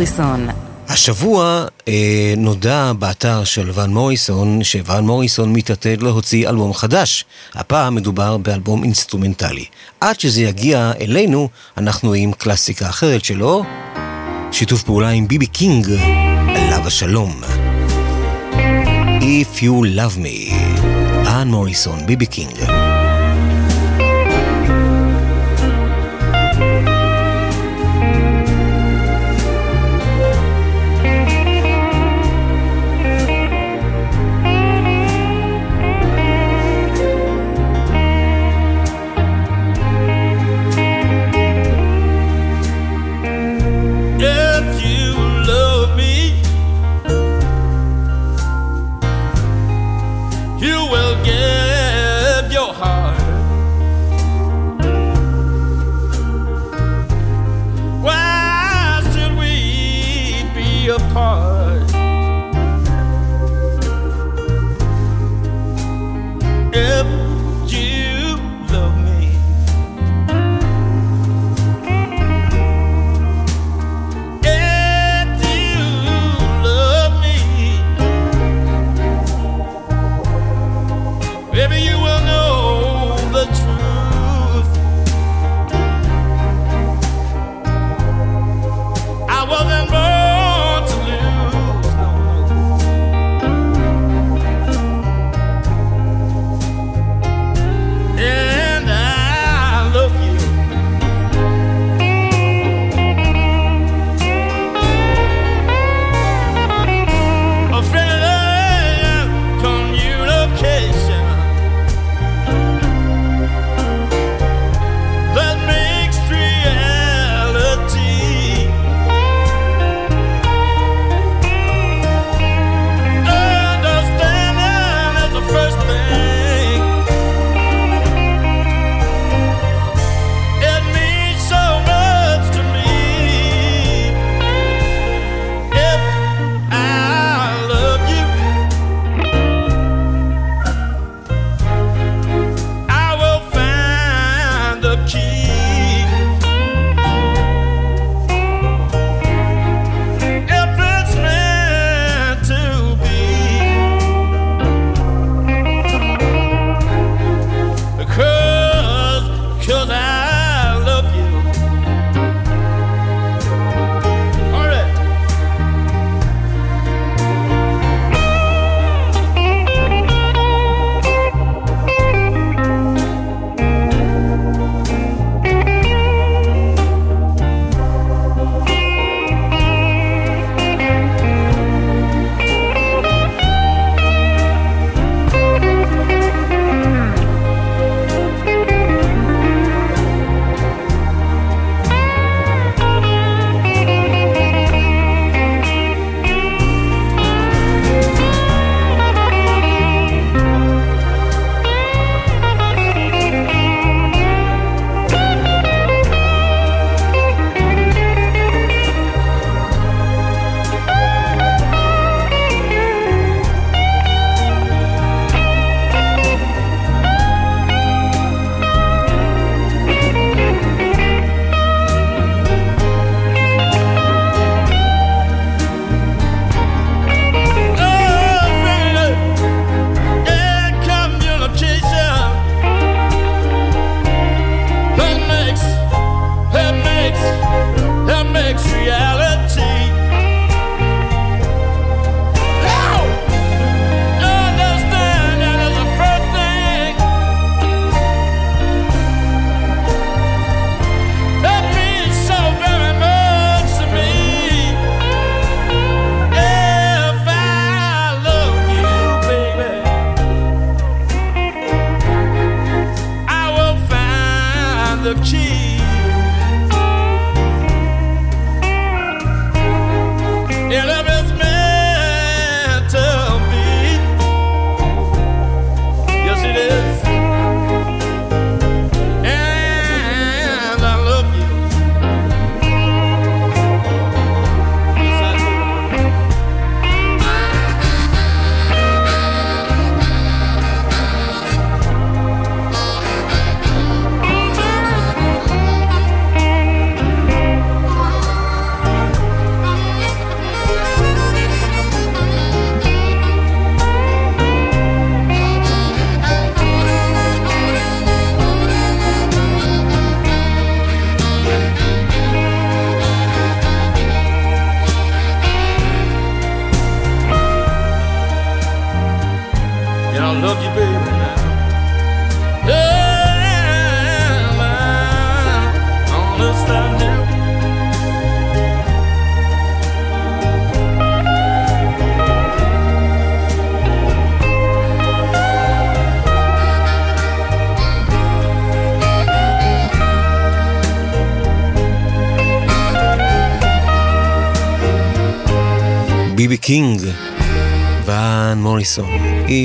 מוריסון. השבוע אה, נודע באתר של ון מוריסון שוון מוריסון מתעתד להוציא אלבום חדש. הפעם מדובר באלבום אינסטרומנטלי. עד שזה יגיע אלינו, אנחנו עם קלאסיקה אחרת שלו, שיתוף פעולה עם ביבי קינג, עליו השלום. If you love me, ון מוריסון, ביבי קינג.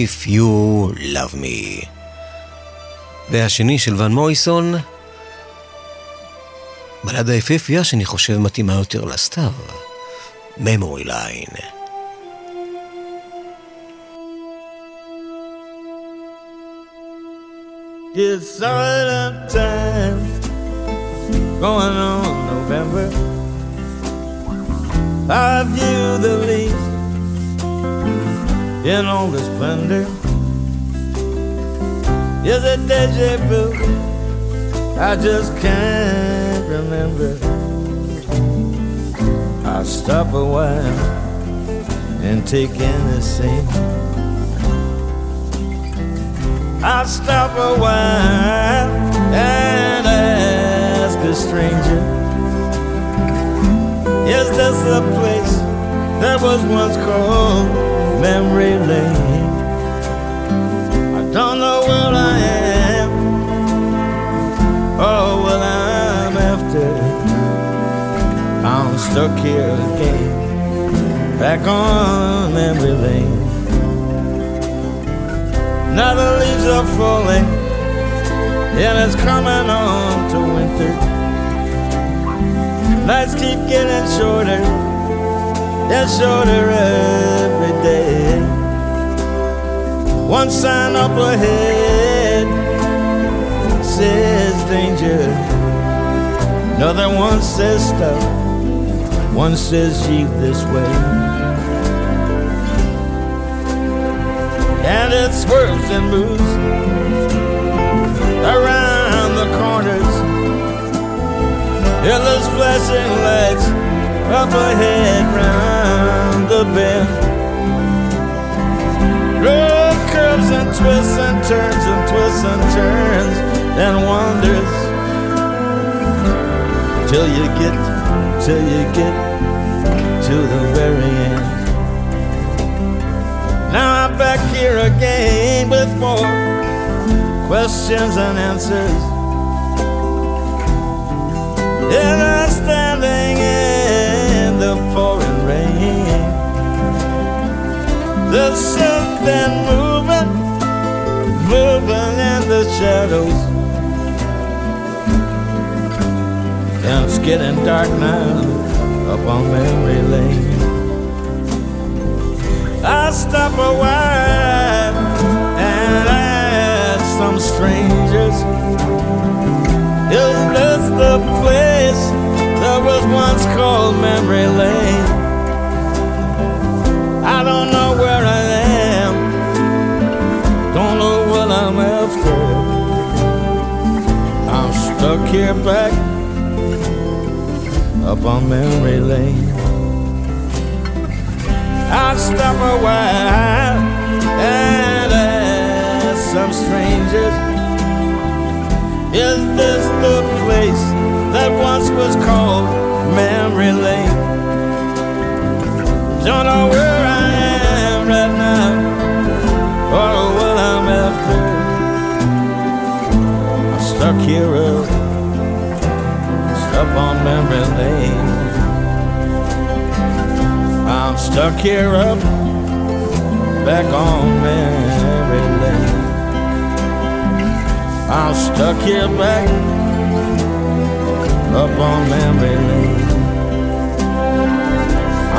If You Love Me. והשני של ון מוריסון, בלדה יפהפייה שאני חושב מתאימה יותר לסתיו, Memory Line. It's silent time going on November. I view the leaves in all the splendor. Is it deja vu? I just can't remember. I stop a while and take in the scene. I stop a while and ask a stranger, Is this the place that was once called Memory Lane? I don't know where I am oh, or what I'm after. I'm stuck here again, back on Memory Lane. Now the leaves are falling, and it's coming on to winter. Nights keep getting shorter, and shorter every day. One sign up ahead says danger, another one says stop, one says jeep this way. and it swerves and moves around the corners. Those flashing lights up ahead round the bend. Road curves and twists and turns and twists and turns and wanders till you get, till you get to the very end. Now I'm back here again with more questions and answers. And I'm standing The something moving, moving in the shadows. And it's getting dark now up on memory lane. I stop a while and ask some strangers Is this the place that was once called Memory Lane? I don't know where I am Don't know what I'm after I'm stuck here back up on memory lane. I'll stop a while and ask some strangers, is this the place that once was called memory lane? Don't know where or what I'm after. I'm stuck here up, stuck on memory lane. I'm stuck here up, back on memory lane. I'm stuck here back, up on memory lane.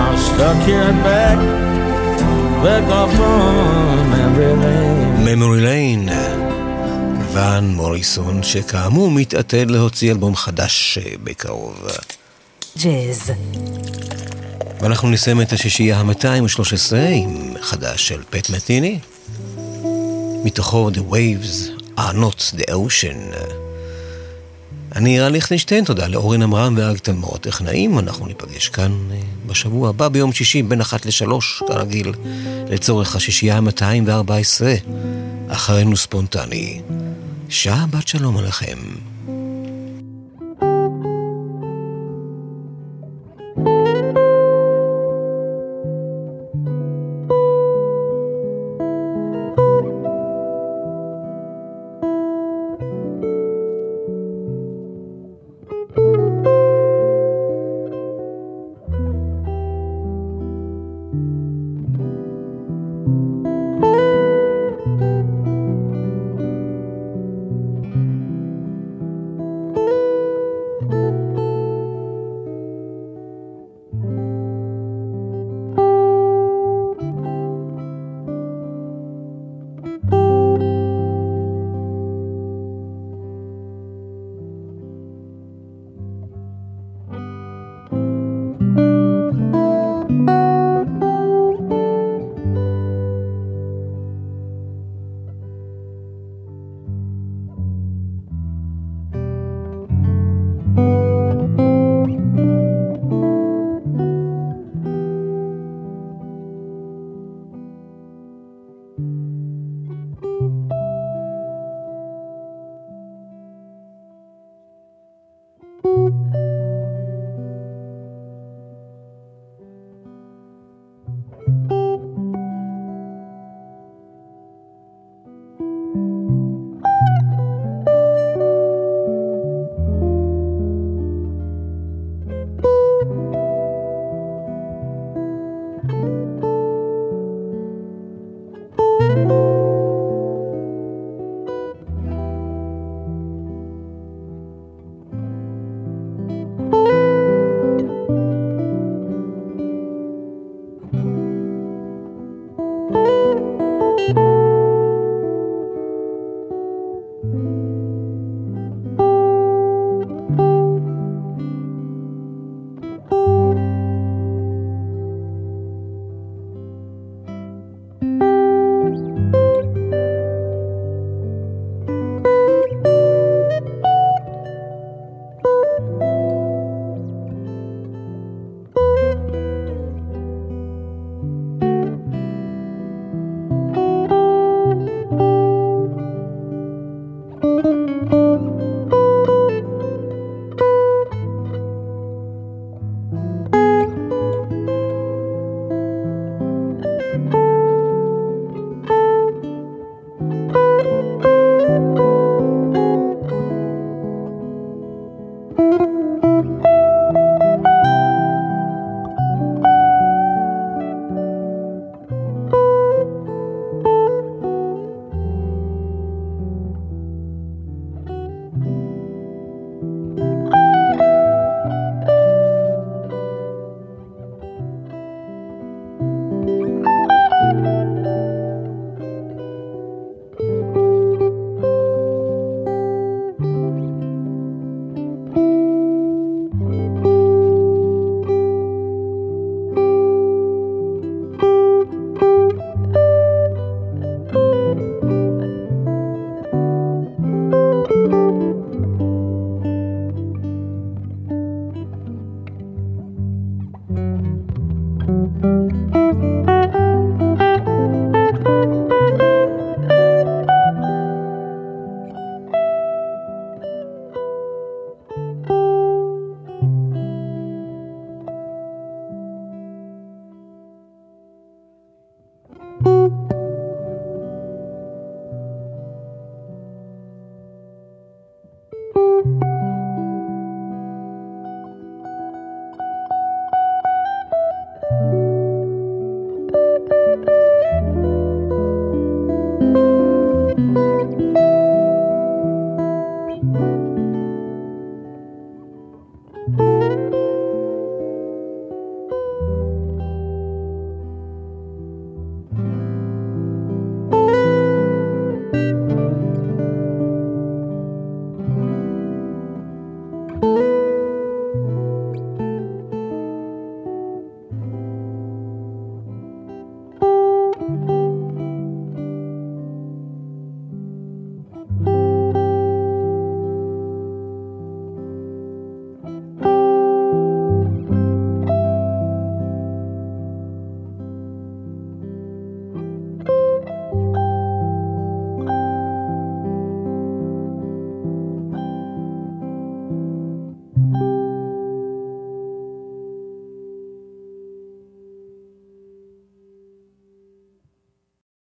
I'm stuck here back, back up on memory lane. ון מוריסון, שכאמור מתעתד להוציא אלבום חדש אה, בקרוב. ג'אז. ואנחנו נסיים את השישייה ה-213 עם חדש של פט מתיני. מתוכו The Waves are not the ocean. אני רן ליכטנשטיין, תודה לאורן עמרם ואג תלמור הטכנאים. אנחנו ניפגש כאן אה, בשבוע הבא ביום שישי בין אחת לשלוש, כרגיל, לצורך השישייה ה-214. אחרינו ספונטני. שעה בת שלום עליכם.